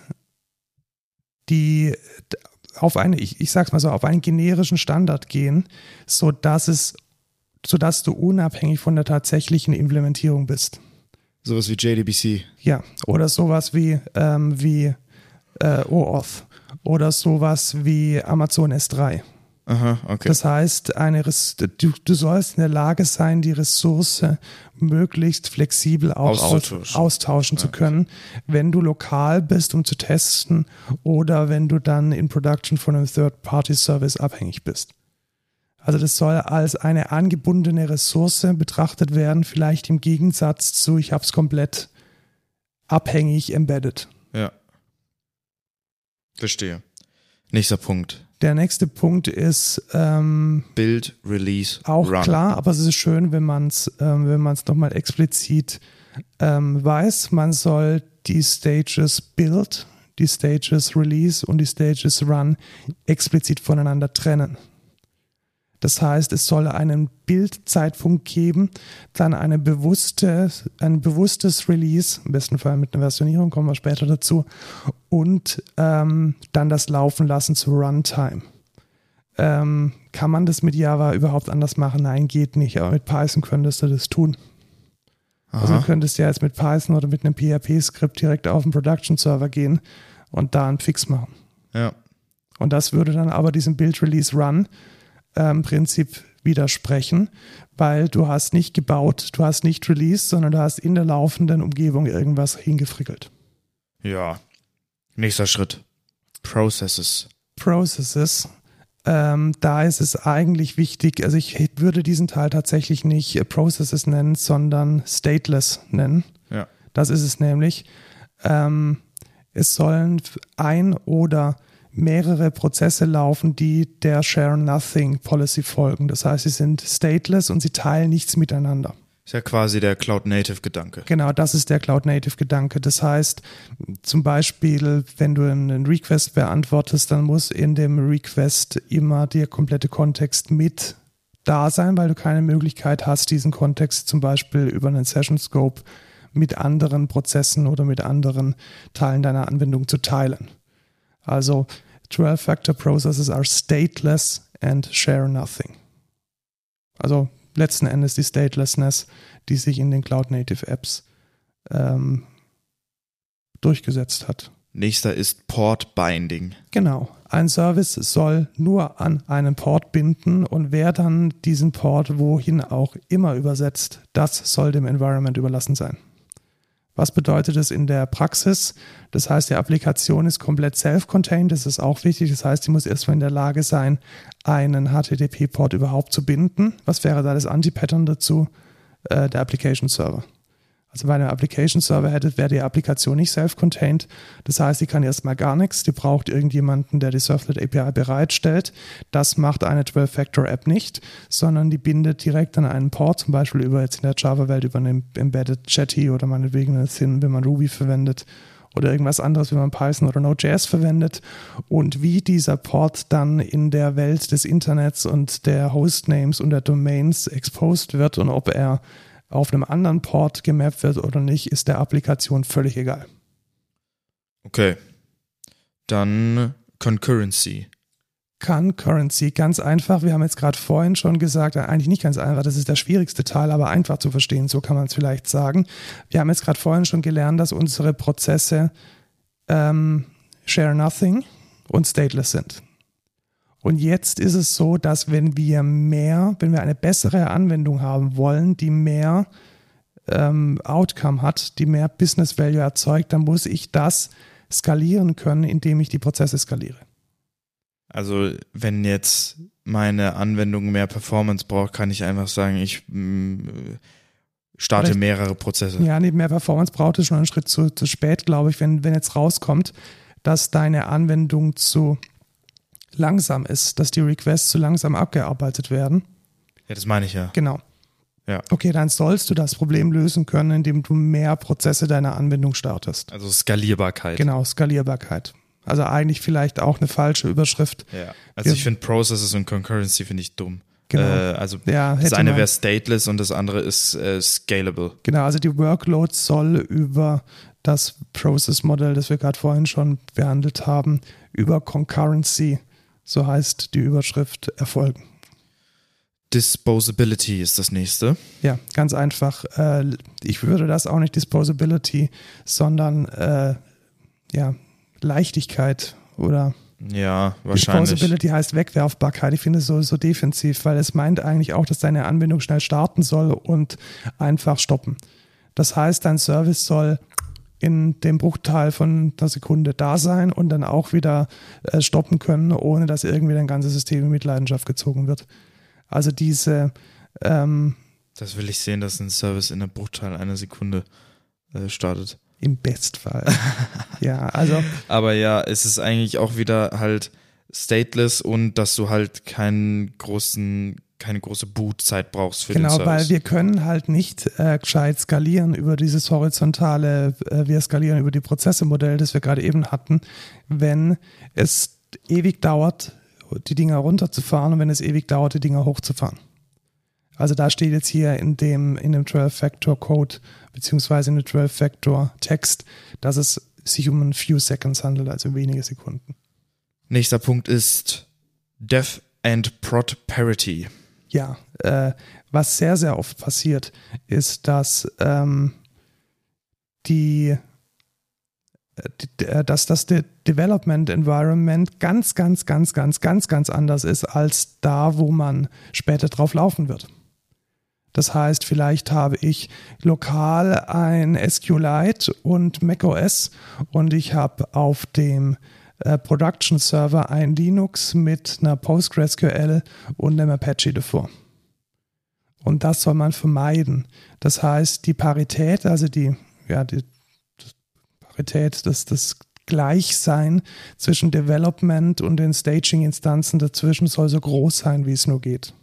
die auf eine, ich, ich sag's mal so, auf einen generischen Standard gehen, so dass es, so dass du unabhängig von der tatsächlichen Implementierung bist. Sowas wie JDBC. Ja, oder sowas wie, ähm, wie äh, OAuth oder sowas wie Amazon S3. Aha, okay. Das heißt, eine, du, du sollst in der Lage sein, die Ressource möglichst flexibel auch austauschen, austauschen ja. zu können, wenn du lokal bist, um zu testen oder wenn du dann in Production von einem Third-Party-Service abhängig bist. Also das soll als eine angebundene Ressource betrachtet werden, vielleicht im Gegensatz zu, ich habe es komplett abhängig embedded. Ja. Verstehe. Nächster Punkt. Der nächste Punkt ist ähm, Build, Release, auch Run. klar, aber es ist schön, wenn man es, ähm, wenn man es nochmal explizit ähm, weiß. Man soll die Stages Build, die Stages Release und die Stages Run explizit voneinander trennen. Das heißt, es soll einen Bildzeitpunkt geben, dann eine bewusste, ein bewusstes Release, im besten Fall mit einer Versionierung, kommen wir später dazu, und ähm, dann das Laufen lassen zu Runtime. Ähm, kann man das mit Java überhaupt anders machen? Nein, geht nicht, aber mit Python könntest du das tun. Also Aha. Also du könntest ja jetzt mit Python oder mit einem PHP-Skript direkt auf den Production-Server gehen und da einen Fix machen. Ja. Und das würde dann aber diesen Build-Release-Run ähm, Prinzip widersprechen, weil du hast nicht gebaut, du hast nicht released, sondern du hast in der laufenden Umgebung irgendwas hingefrickelt. Ja. Nächster Schritt. Processes. Processes. Ähm, da ist es eigentlich wichtig, also ich würde diesen Teil tatsächlich nicht Processes nennen, sondern Stateless nennen. Ja. Das ist es nämlich. Ähm, es sollen ein oder mehrere Prozesse laufen, die der Share Nothing Policy folgen. Das heißt, sie sind stateless und sie teilen nichts miteinander. Ist ja quasi der Cloud Native Gedanke. Genau, das ist der Cloud Native Gedanke. Das heißt, zum Beispiel, wenn du einen Request beantwortest, dann muss in dem Request immer der komplette Kontext mit da sein, weil du keine Möglichkeit hast, diesen Kontext zum Beispiel über einen Session Scope mit anderen Prozessen oder mit anderen Teilen deiner Anwendung zu teilen. Also 12-Factor Processes are stateless and share nothing. Also letzten Endes die Statelessness, die sich in den Cloud Native Apps ähm, durchgesetzt hat. Nächster ist Port Binding. Genau. Ein Service soll nur an einen Port binden und wer dann diesen Port wohin auch immer übersetzt, das soll dem Environment überlassen sein. Was bedeutet das in der Praxis? Das heißt, die Applikation ist komplett self-contained. Das ist auch wichtig. Das heißt, sie muss erstmal in der Lage sein, einen HTTP-Port überhaupt zu binden. Was wäre da das Anti-Pattern dazu? Äh, der Application Server. Also bei einem Application Server hättet, wäre die Applikation nicht self-contained. Das heißt, sie kann erstmal gar nichts. Die braucht irgendjemanden, der die Surflet API bereitstellt. Das macht eine 12-Factor-App nicht, sondern die bindet direkt an einen Port, zum Beispiel über jetzt in der Java-Welt über einen Embedded Chatty oder meinetwegen eine Thin, wenn man Ruby verwendet oder irgendwas anderes, wenn man Python oder Node.js verwendet und wie dieser Port dann in der Welt des Internets und der Hostnames und der Domains exposed wird und ob er auf einem anderen Port gemappt wird oder nicht, ist der Applikation völlig egal. Okay. Dann Concurrency. Concurrency, ganz einfach. Wir haben jetzt gerade vorhin schon gesagt, eigentlich nicht ganz einfach, das ist der schwierigste Teil, aber einfach zu verstehen, so kann man es vielleicht sagen. Wir haben jetzt gerade vorhin schon gelernt, dass unsere Prozesse ähm, share nothing und stateless sind. Und jetzt ist es so, dass wenn wir mehr, wenn wir eine bessere Anwendung haben wollen, die mehr ähm, Outcome hat, die mehr Business Value erzeugt, dann muss ich das skalieren können, indem ich die Prozesse skaliere. Also wenn jetzt meine Anwendung mehr Performance braucht, kann ich einfach sagen, ich mh, mm, starte Vielleicht, mehrere Prozesse. Ja, nee, mehr Performance braucht es schon einen Schritt zu, zu spät, glaube ich, wenn, wenn jetzt rauskommt, dass deine Anwendung zu langsam ist, dass die Requests zu langsam abgearbeitet werden. Ja, das meine ich ja. Genau. Ja. Okay, dann sollst du das Problem lösen können, indem du mehr Prozesse deiner Anwendung startest. Also Skalierbarkeit. Genau, Skalierbarkeit. Also eigentlich vielleicht auch eine falsche Überschrift. Ja. Also Wir, ich finde Processes und Concurrency finde ich dumm. Genau. Äh, also ja, das eine wäre stateless und das andere ist äh, scalable. Genau, also die Workload soll über das Process-Modell, das wir gerade vorhin schon behandelt haben, über Concurrency, so heißt die Überschrift, erfolgen. Disposability ist das nächste. Ja, ganz einfach. Äh, ich würde das auch nicht Disposability, sondern äh, ja, Leichtigkeit oder ja, wahrscheinlich. Disposability heißt Wegwerfbarkeit. Ich finde es so, so defensiv, weil es meint eigentlich auch, dass deine Anwendung schnell starten soll und einfach stoppen. Das heißt, dein Service soll in dem Bruchteil von einer Sekunde da sein und dann auch wieder äh, stoppen können, ohne dass irgendwie dein ganzes System in Mitleidenschaft gezogen wird. Also diese ähm, Das will ich sehen, dass ein Service in einem Bruchteil einer Sekunde äh, startet. Im Bestfall. ja, also. Aber ja, es ist eigentlich auch wieder halt stateless und dass du halt keinen großen, keine große Bootzeit brauchst für genau, den Service. Genau, weil wir können halt nicht äh, gescheit skalieren über dieses horizontale, äh, wir skalieren über die Prozesse-Modell, das wir gerade eben hatten, wenn es ewig dauert, die Dinger runterzufahren und wenn es ewig dauert, die Dinger hochzufahren. Also da steht jetzt hier in dem, in dem 12-Factor-Code beziehungsweise in dem 12-Factor-Text, dass es sich um ein few seconds handelt, also wenige Sekunden. Nächster Punkt ist Dev and Prod Parity. Ja, äh, was sehr, sehr oft passiert, ist, dass ähm, die dass das Development Environment ganz, ganz, ganz, ganz, ganz, ganz anders ist als da, wo man später drauf laufen wird. Das heißt, vielleicht habe ich lokal ein SQLite und macOS und ich habe auf dem äh, Production Server ein Linux mit einer PostgreSQL und einem Apache davor. Und das soll man vermeiden. Das heißt, die Parität, also die, ja, die Parität, das, das Gleichsein zwischen Development und den Staging-Instanzen dazwischen soll so groß sein, wie es nur geht.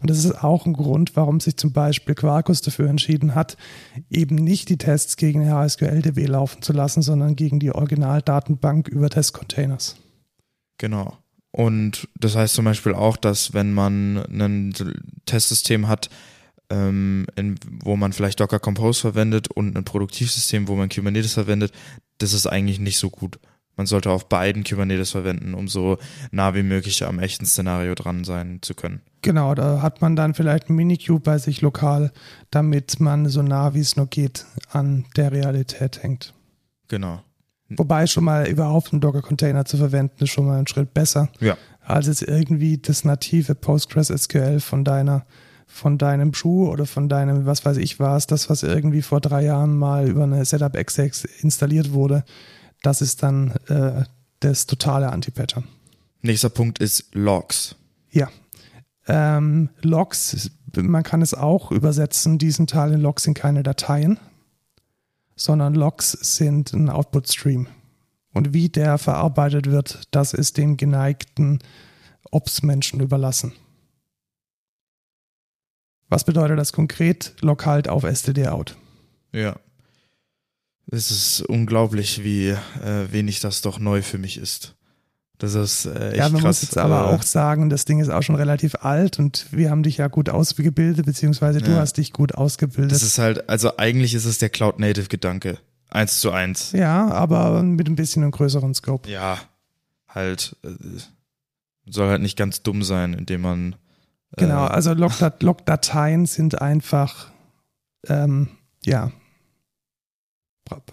Und das ist auch ein Grund, warum sich zum Beispiel Quarkus dafür entschieden hat, eben nicht die Tests gegen HSQL-DB laufen zu lassen, sondern gegen die Originaldatenbank über Testcontainers. Genau. Und das heißt zum Beispiel auch, dass wenn man ein Testsystem hat, ähm, in, wo man vielleicht Docker Compose verwendet und ein Produktivsystem, wo man Kubernetes verwendet, das ist eigentlich nicht so gut. Man sollte auf beiden Kubernetes verwenden, um so nah wie möglich am echten Szenario dran sein zu können. Genau, da hat man dann vielleicht ein Minikube bei sich lokal, damit man so nah wie es nur geht an der Realität hängt. Genau. Wobei schon mal überhaupt einen Docker-Container zu verwenden, ist schon mal ein Schritt besser. Ja. Als jetzt irgendwie das native PostgreSQL von deiner, von deinem Schuh oder von deinem, was weiß ich was, das, was irgendwie vor drei Jahren mal über eine Setup-Exec installiert wurde, das ist dann äh, das totale Anti-Pattern. Nächster Punkt ist Logs. Ja. Ähm, Logs, man kann es auch übersetzen, diesen Teil in Logs sind keine Dateien, sondern Logs sind ein Output-Stream. Und wie der verarbeitet wird, das ist den geneigten Ops-Menschen überlassen. Was bedeutet das konkret? Log halt auf std-out. Ja. Es ist unglaublich, wie äh, wenig das doch neu für mich ist. Das ist äh, echt Ja, man krass. muss jetzt aber Äh, auch sagen, das Ding ist auch schon relativ alt und wir haben dich ja gut ausgebildet, beziehungsweise du Ja. hast dich gut ausgebildet. Das ist halt, also eigentlich ist es der Cloud-Native-Gedanke. Eins zu eins. ja, aber mit ein bisschen einem größeren Scope. Ja, halt, äh, soll halt nicht ganz dumm sein, indem man. Äh, Genau, also Log-Dat- Log-Dateien sind einfach, ähm, ja,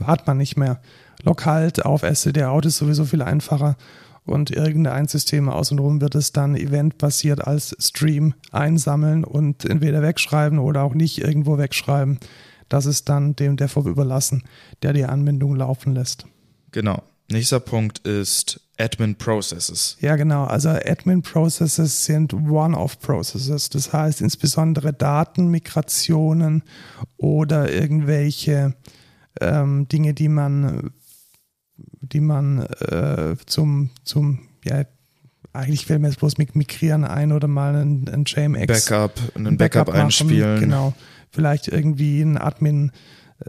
hat man nicht mehr. Log halt auf std-out ist sowieso viel einfacher und irgendein System außenrum wird es dann eventbasiert als Stream einsammeln und entweder wegschreiben oder auch nicht irgendwo wegschreiben. Das ist dann dem DevOps überlassen, der die Anwendung laufen lässt. Genau. Nächster Punkt ist Admin Processes. Ja, genau. Also Admin Processes sind One-off Processes. Das heißt insbesondere Datenmigrationen oder irgendwelche ähm, Dinge, die man, die man äh, zum, zum, ja, eigentlich fällt mir jetzt bloß mit Migrieren ein oder mal ein, ein JMX. Backup, einen Backup, machen, einspielen. Genau. Vielleicht irgendwie ein Admin,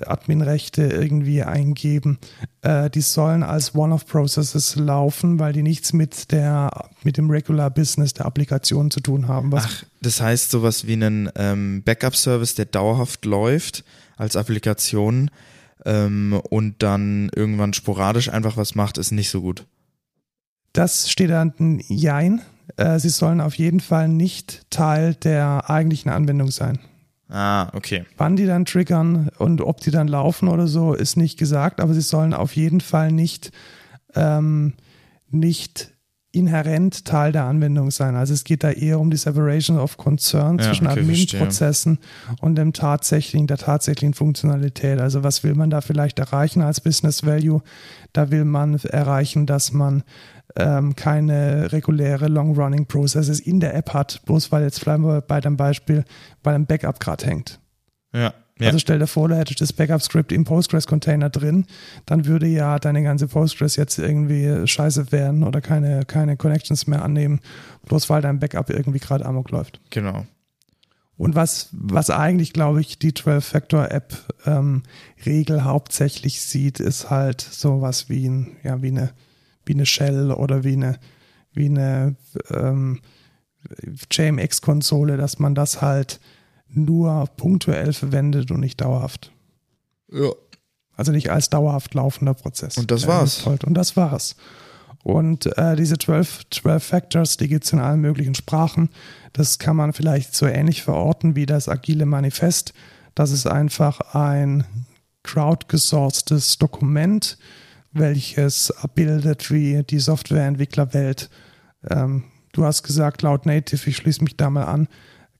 Admin-Rechte irgendwie eingeben. Äh, die sollen als One-off-Processes laufen, weil die nichts mit der mit dem Regular Business der Applikation zu tun haben. Ach, das heißt sowas wie einen ähm, Backup-Service, der dauerhaft läuft als Applikation ähm, und dann irgendwann sporadisch einfach was macht, ist nicht so gut. das steht da ein Jein. Äh, sie sollen auf jeden Fall nicht Teil der eigentlichen Anwendung sein. Ah, okay. Wann die dann triggern und ob die dann laufen oder so, ist nicht gesagt, aber sie sollen auf jeden Fall nicht, ähm, nicht inhärent Teil der Anwendung sein. Also es geht da eher um die Separation of Concern Ja, zwischen okay, Admin-Prozessen und dem tatsächlichen, der tatsächlichen Funktionalität. Also was will man da vielleicht erreichen als Business Value? Da will man erreichen, dass man ähm, keine reguläre Long-Running Processes in der App hat, bloß weil jetzt bleiben wir bei dem Beispiel, bei einem Backup gerade hängt. Ja. Ja. Also stell dir vor, du hättest das Backup-Script im Postgres-Container drin, dann würde ja deine ganze Postgres jetzt irgendwie scheiße werden oder keine, keine Connections mehr annehmen, bloß weil dein Backup irgendwie gerade amok läuft. genau. Und was, was eigentlich, glaube ich, die 12-Factor-App-Regel hauptsächlich sieht, ist halt sowas wie, ein, ja, wie, eine, wie eine Shell oder wie eine, wie eine ähm, JMX-Konsole, dass man das halt nur punktuell verwendet und nicht dauerhaft. Ja. Also nicht als dauerhaft laufender Prozess. Und das war's. Und das war's. Und äh, diese 12, 12 Factors, die gibt's in allen möglichen Sprachen. Das kann man vielleicht so ähnlich verorten wie das agile Manifest. Das ist einfach ein crowdgesourcetes Dokument, welches abbildet, wie die Softwareentwicklerwelt, ähm, du hast gesagt Cloud Native, ich schließe mich da mal an,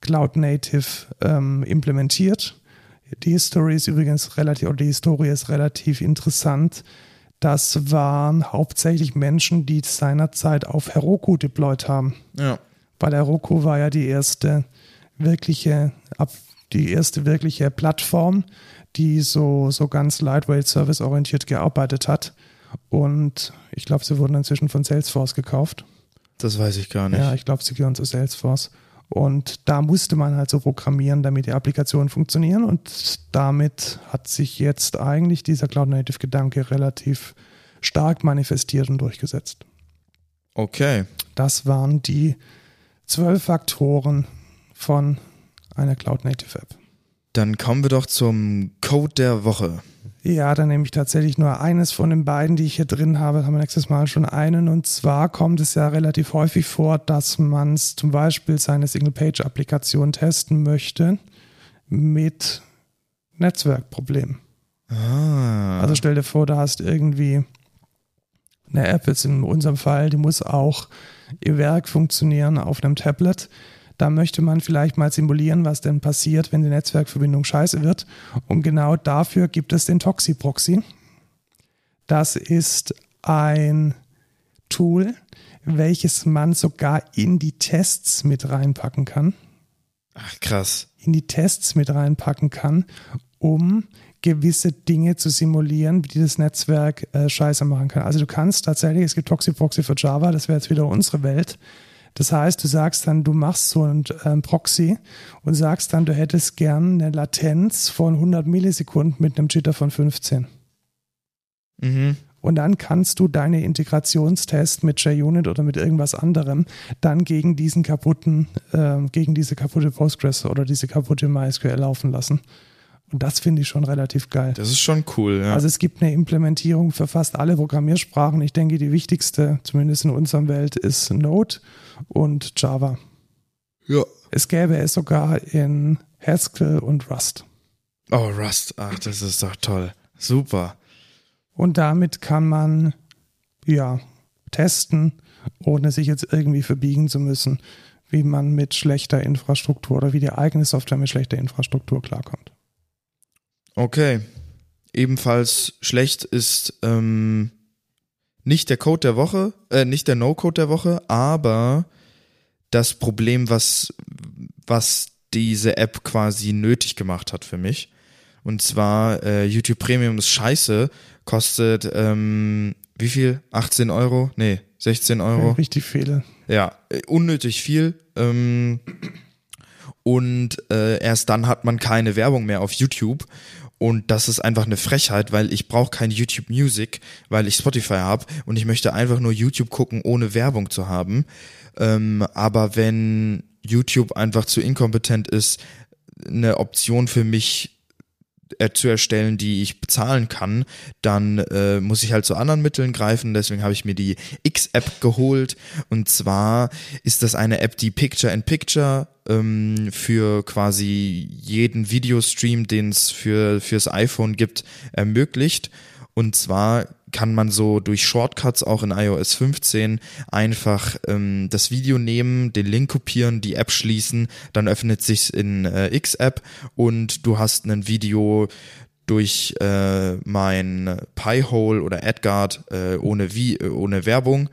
Cloud Native ähm, implementiert. Die History ist übrigens relativ, oder die Historie ist relativ interessant. Das waren hauptsächlich Menschen, die seinerzeit auf Heroku deployed haben. Ja. Weil Heroku war ja die erste wirkliche, die erste wirkliche Plattform, die so, so ganz lightweight serviceorientiert gearbeitet hat. Und ich glaube, sie wurden inzwischen von Salesforce gekauft. Das weiß ich gar nicht. Ja, ich glaube, sie gehören zu Salesforce. Und da musste man halt so programmieren, damit die Applikationen funktionieren. Und damit hat sich jetzt eigentlich dieser Cloud-Native-Gedanke relativ stark manifestiert und durchgesetzt. Okay. Das waren die zwölf Faktoren von einer Cloud-Native-App. Dann kommen wir doch zum Code der Woche. Ja, dann nehme ich tatsächlich nur eines von den beiden, die ich hier drin habe. Haben wir nächstes Mal schon einen. Und zwar kommt es ja relativ häufig vor, dass man zum Beispiel seine Single-Page-Applikation testen möchte mit Netzwerkproblemen. Ah. Also stell dir vor, du hast irgendwie eine App, jetzt in unserem Fall, die muss auch ihr Werk funktionieren auf einem Tablet. Da möchte man vielleicht mal simulieren, was denn passiert, wenn die Netzwerkverbindung scheiße wird. Und genau dafür gibt es den Toxi-Proxy. Das ist ein Tool, welches man sogar in die Tests mit reinpacken kann. Ach, krass. In die Tests mit reinpacken kann, um gewisse Dinge zu simulieren, wie das Netzwerk äh, scheiße machen kann. Also du kannst tatsächlich, es gibt Toxi-Proxy für Java, das wäre jetzt wieder unsere Welt. Das heißt, du sagst dann, du machst so ein ähm, Proxy und sagst dann, du hättest gern eine Latenz von 100 Millisekunden mit einem Jitter von 15. Mhm. Und dann kannst du deine Integrationstest mit JUnit oder mit irgendwas anderem dann gegen diesen kaputten, äh, gegen diese kaputte Postgres oder diese kaputte MySQL laufen lassen. Und das finde ich schon relativ geil. Das ist schon cool, ja. Also es gibt eine Implementierung für fast alle Programmiersprachen. Ich denke, die wichtigste, zumindest in unserer Welt, ist Node und Java. ja. Es gäbe es sogar in Haskell und Rust. Oh, Rust. Ach, das ist doch toll. Super. Und damit kann man ja testen, ohne sich jetzt irgendwie verbiegen zu müssen, wie man mit schlechter Infrastruktur oder wie die eigene Software mit schlechter Infrastruktur klarkommt. Okay. Ebenfalls schlecht ist ähm, nicht der Code der Woche, äh, nicht der No-Code der Woche, aber das Problem, was, was diese App quasi nötig gemacht hat für mich. Und zwar äh, YouTube Premium ist scheiße, kostet ähm, wie viel? 18 Euro? Nee, 16 Euro. Richtig viele. Ja, äh, unnötig viel. Ähm, und äh, erst dann hat man keine Werbung mehr auf YouTube. Und das ist einfach eine Frechheit, weil ich brauche kein YouTube Music, weil ich Spotify habe und ich möchte einfach nur YouTube gucken, ohne Werbung zu haben. Ähm, aber wenn YouTube einfach zu inkompetent ist, eine Option für mich äh, zu erstellen, die ich bezahlen kann, dann äh, muss ich halt zu anderen Mitteln greifen. Deswegen habe ich mir die X-App geholt. Und zwar ist das eine App, die Picture in Picture ähm, für quasi jeden Videostream, den es für fürs iPhone gibt, ermöglicht. Und zwar kann man so durch Shortcuts auch in iOS 15 einfach ähm, das Video nehmen, den Link kopieren, die App schließen, dann öffnet sich in äh, X-App und du hast ein Video durch äh, mein Pi-Hole oder AdGuard äh, ohne, wie, ohne Werbung.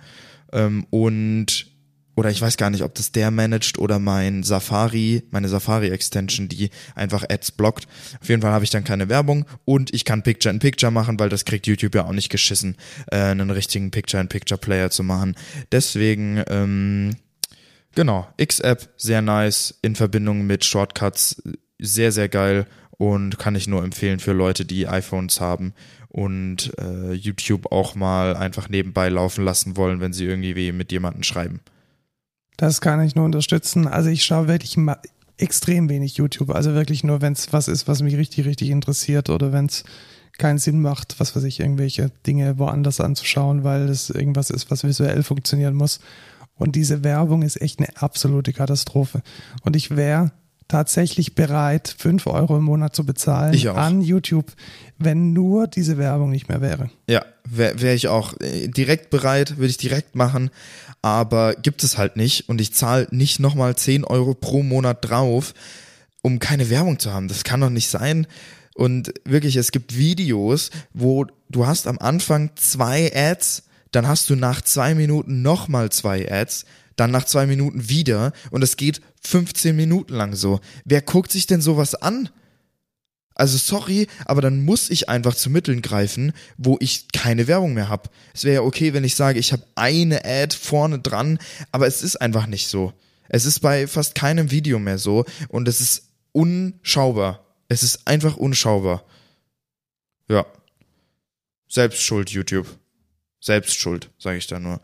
Ähm, und oder ich weiß gar nicht, ob das der managt oder mein Safari, meine Safari-Extension, die einfach Ads blockt. Auf jeden Fall habe ich dann keine Werbung und ich kann Picture-in-Picture machen, weil das kriegt YouTube ja auch nicht geschissen, äh, einen richtigen Picture-in-Picture-Player zu machen. Deswegen, ähm, genau, X-App, sehr nice, in Verbindung mit Shortcuts, sehr, sehr geil und kann ich nur empfehlen für Leute, die iPhones haben und äh, YouTube auch mal einfach nebenbei laufen lassen wollen, wenn sie irgendwie mit jemandem schreiben. Das kann ich nur unterstützen. Also ich schaue wirklich extrem wenig YouTube. Also wirklich nur, wenn es was ist, was mich richtig, richtig interessiert oder wenn es keinen Sinn macht, was weiß ich, irgendwelche Dinge woanders anzuschauen, weil es irgendwas ist, was visuell funktionieren muss. Und diese Werbung ist echt eine absolute Katastrophe. Und ich wäre tatsächlich bereit, 5 Euro im Monat zu bezahlen an YouTube, wenn nur diese Werbung nicht mehr wäre. Ja, wäre wär ich auch äh, direkt bereit, würde ich direkt machen aber gibt es halt nicht und ich zahle nicht nochmal 10 Euro pro Monat drauf, um keine Werbung zu haben. Das kann doch nicht sein. Und wirklich, es gibt Videos, wo du hast am Anfang zwei Ads, dann hast du nach zwei Minuten nochmal zwei Ads, dann nach zwei Minuten wieder und es geht 15 Minuten lang so. Wer guckt sich denn sowas an? Also sorry, aber dann muss ich einfach zu Mitteln greifen, wo ich keine Werbung mehr habe. Es wäre ja okay, wenn ich sage, ich habe eine Ad vorne dran, aber es ist einfach nicht so. Es ist bei fast keinem Video mehr so und es ist unschaubar. Es ist einfach unschaubar. Ja. Selbstschuld, YouTube. Selbstschuld, sage ich da nur.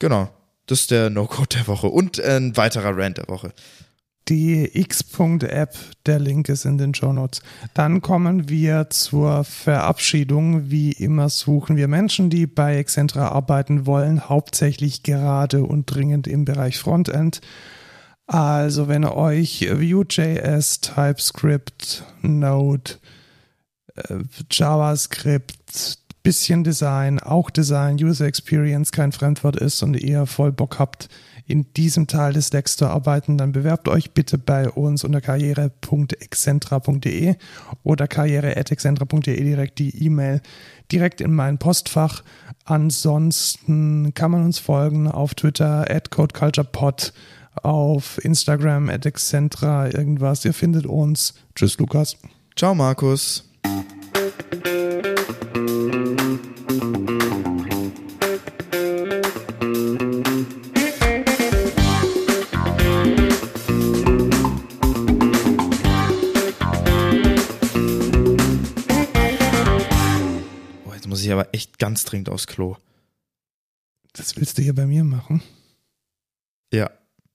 Genau. Das ist der No-Code der Woche und ein weiterer Rant der Woche die X.App, der Link ist in den Show Notes. Dann kommen wir zur Verabschiedung. Wie immer suchen wir Menschen, die bei Excentra arbeiten wollen, hauptsächlich gerade und dringend im Bereich Frontend. Also wenn euch Vue.js, TypeScript, Node, äh, JavaScript, bisschen Design, auch Design, User Experience kein Fremdwort ist und ihr voll Bock habt, in diesem Teil des Decks zu arbeiten, dann bewerbt euch bitte bei uns unter karriere.excentra.de oder karriere.excentra.de direkt die E-Mail direkt in mein Postfach. Ansonsten kann man uns folgen auf Twitter at codeculturepod, auf Instagram at excentra irgendwas. Ihr findet uns. Tschüss, Lukas. Ciao, Markus. Ich aber echt ganz dringend aufs Klo. Das willst du hier bei mir machen? Ja.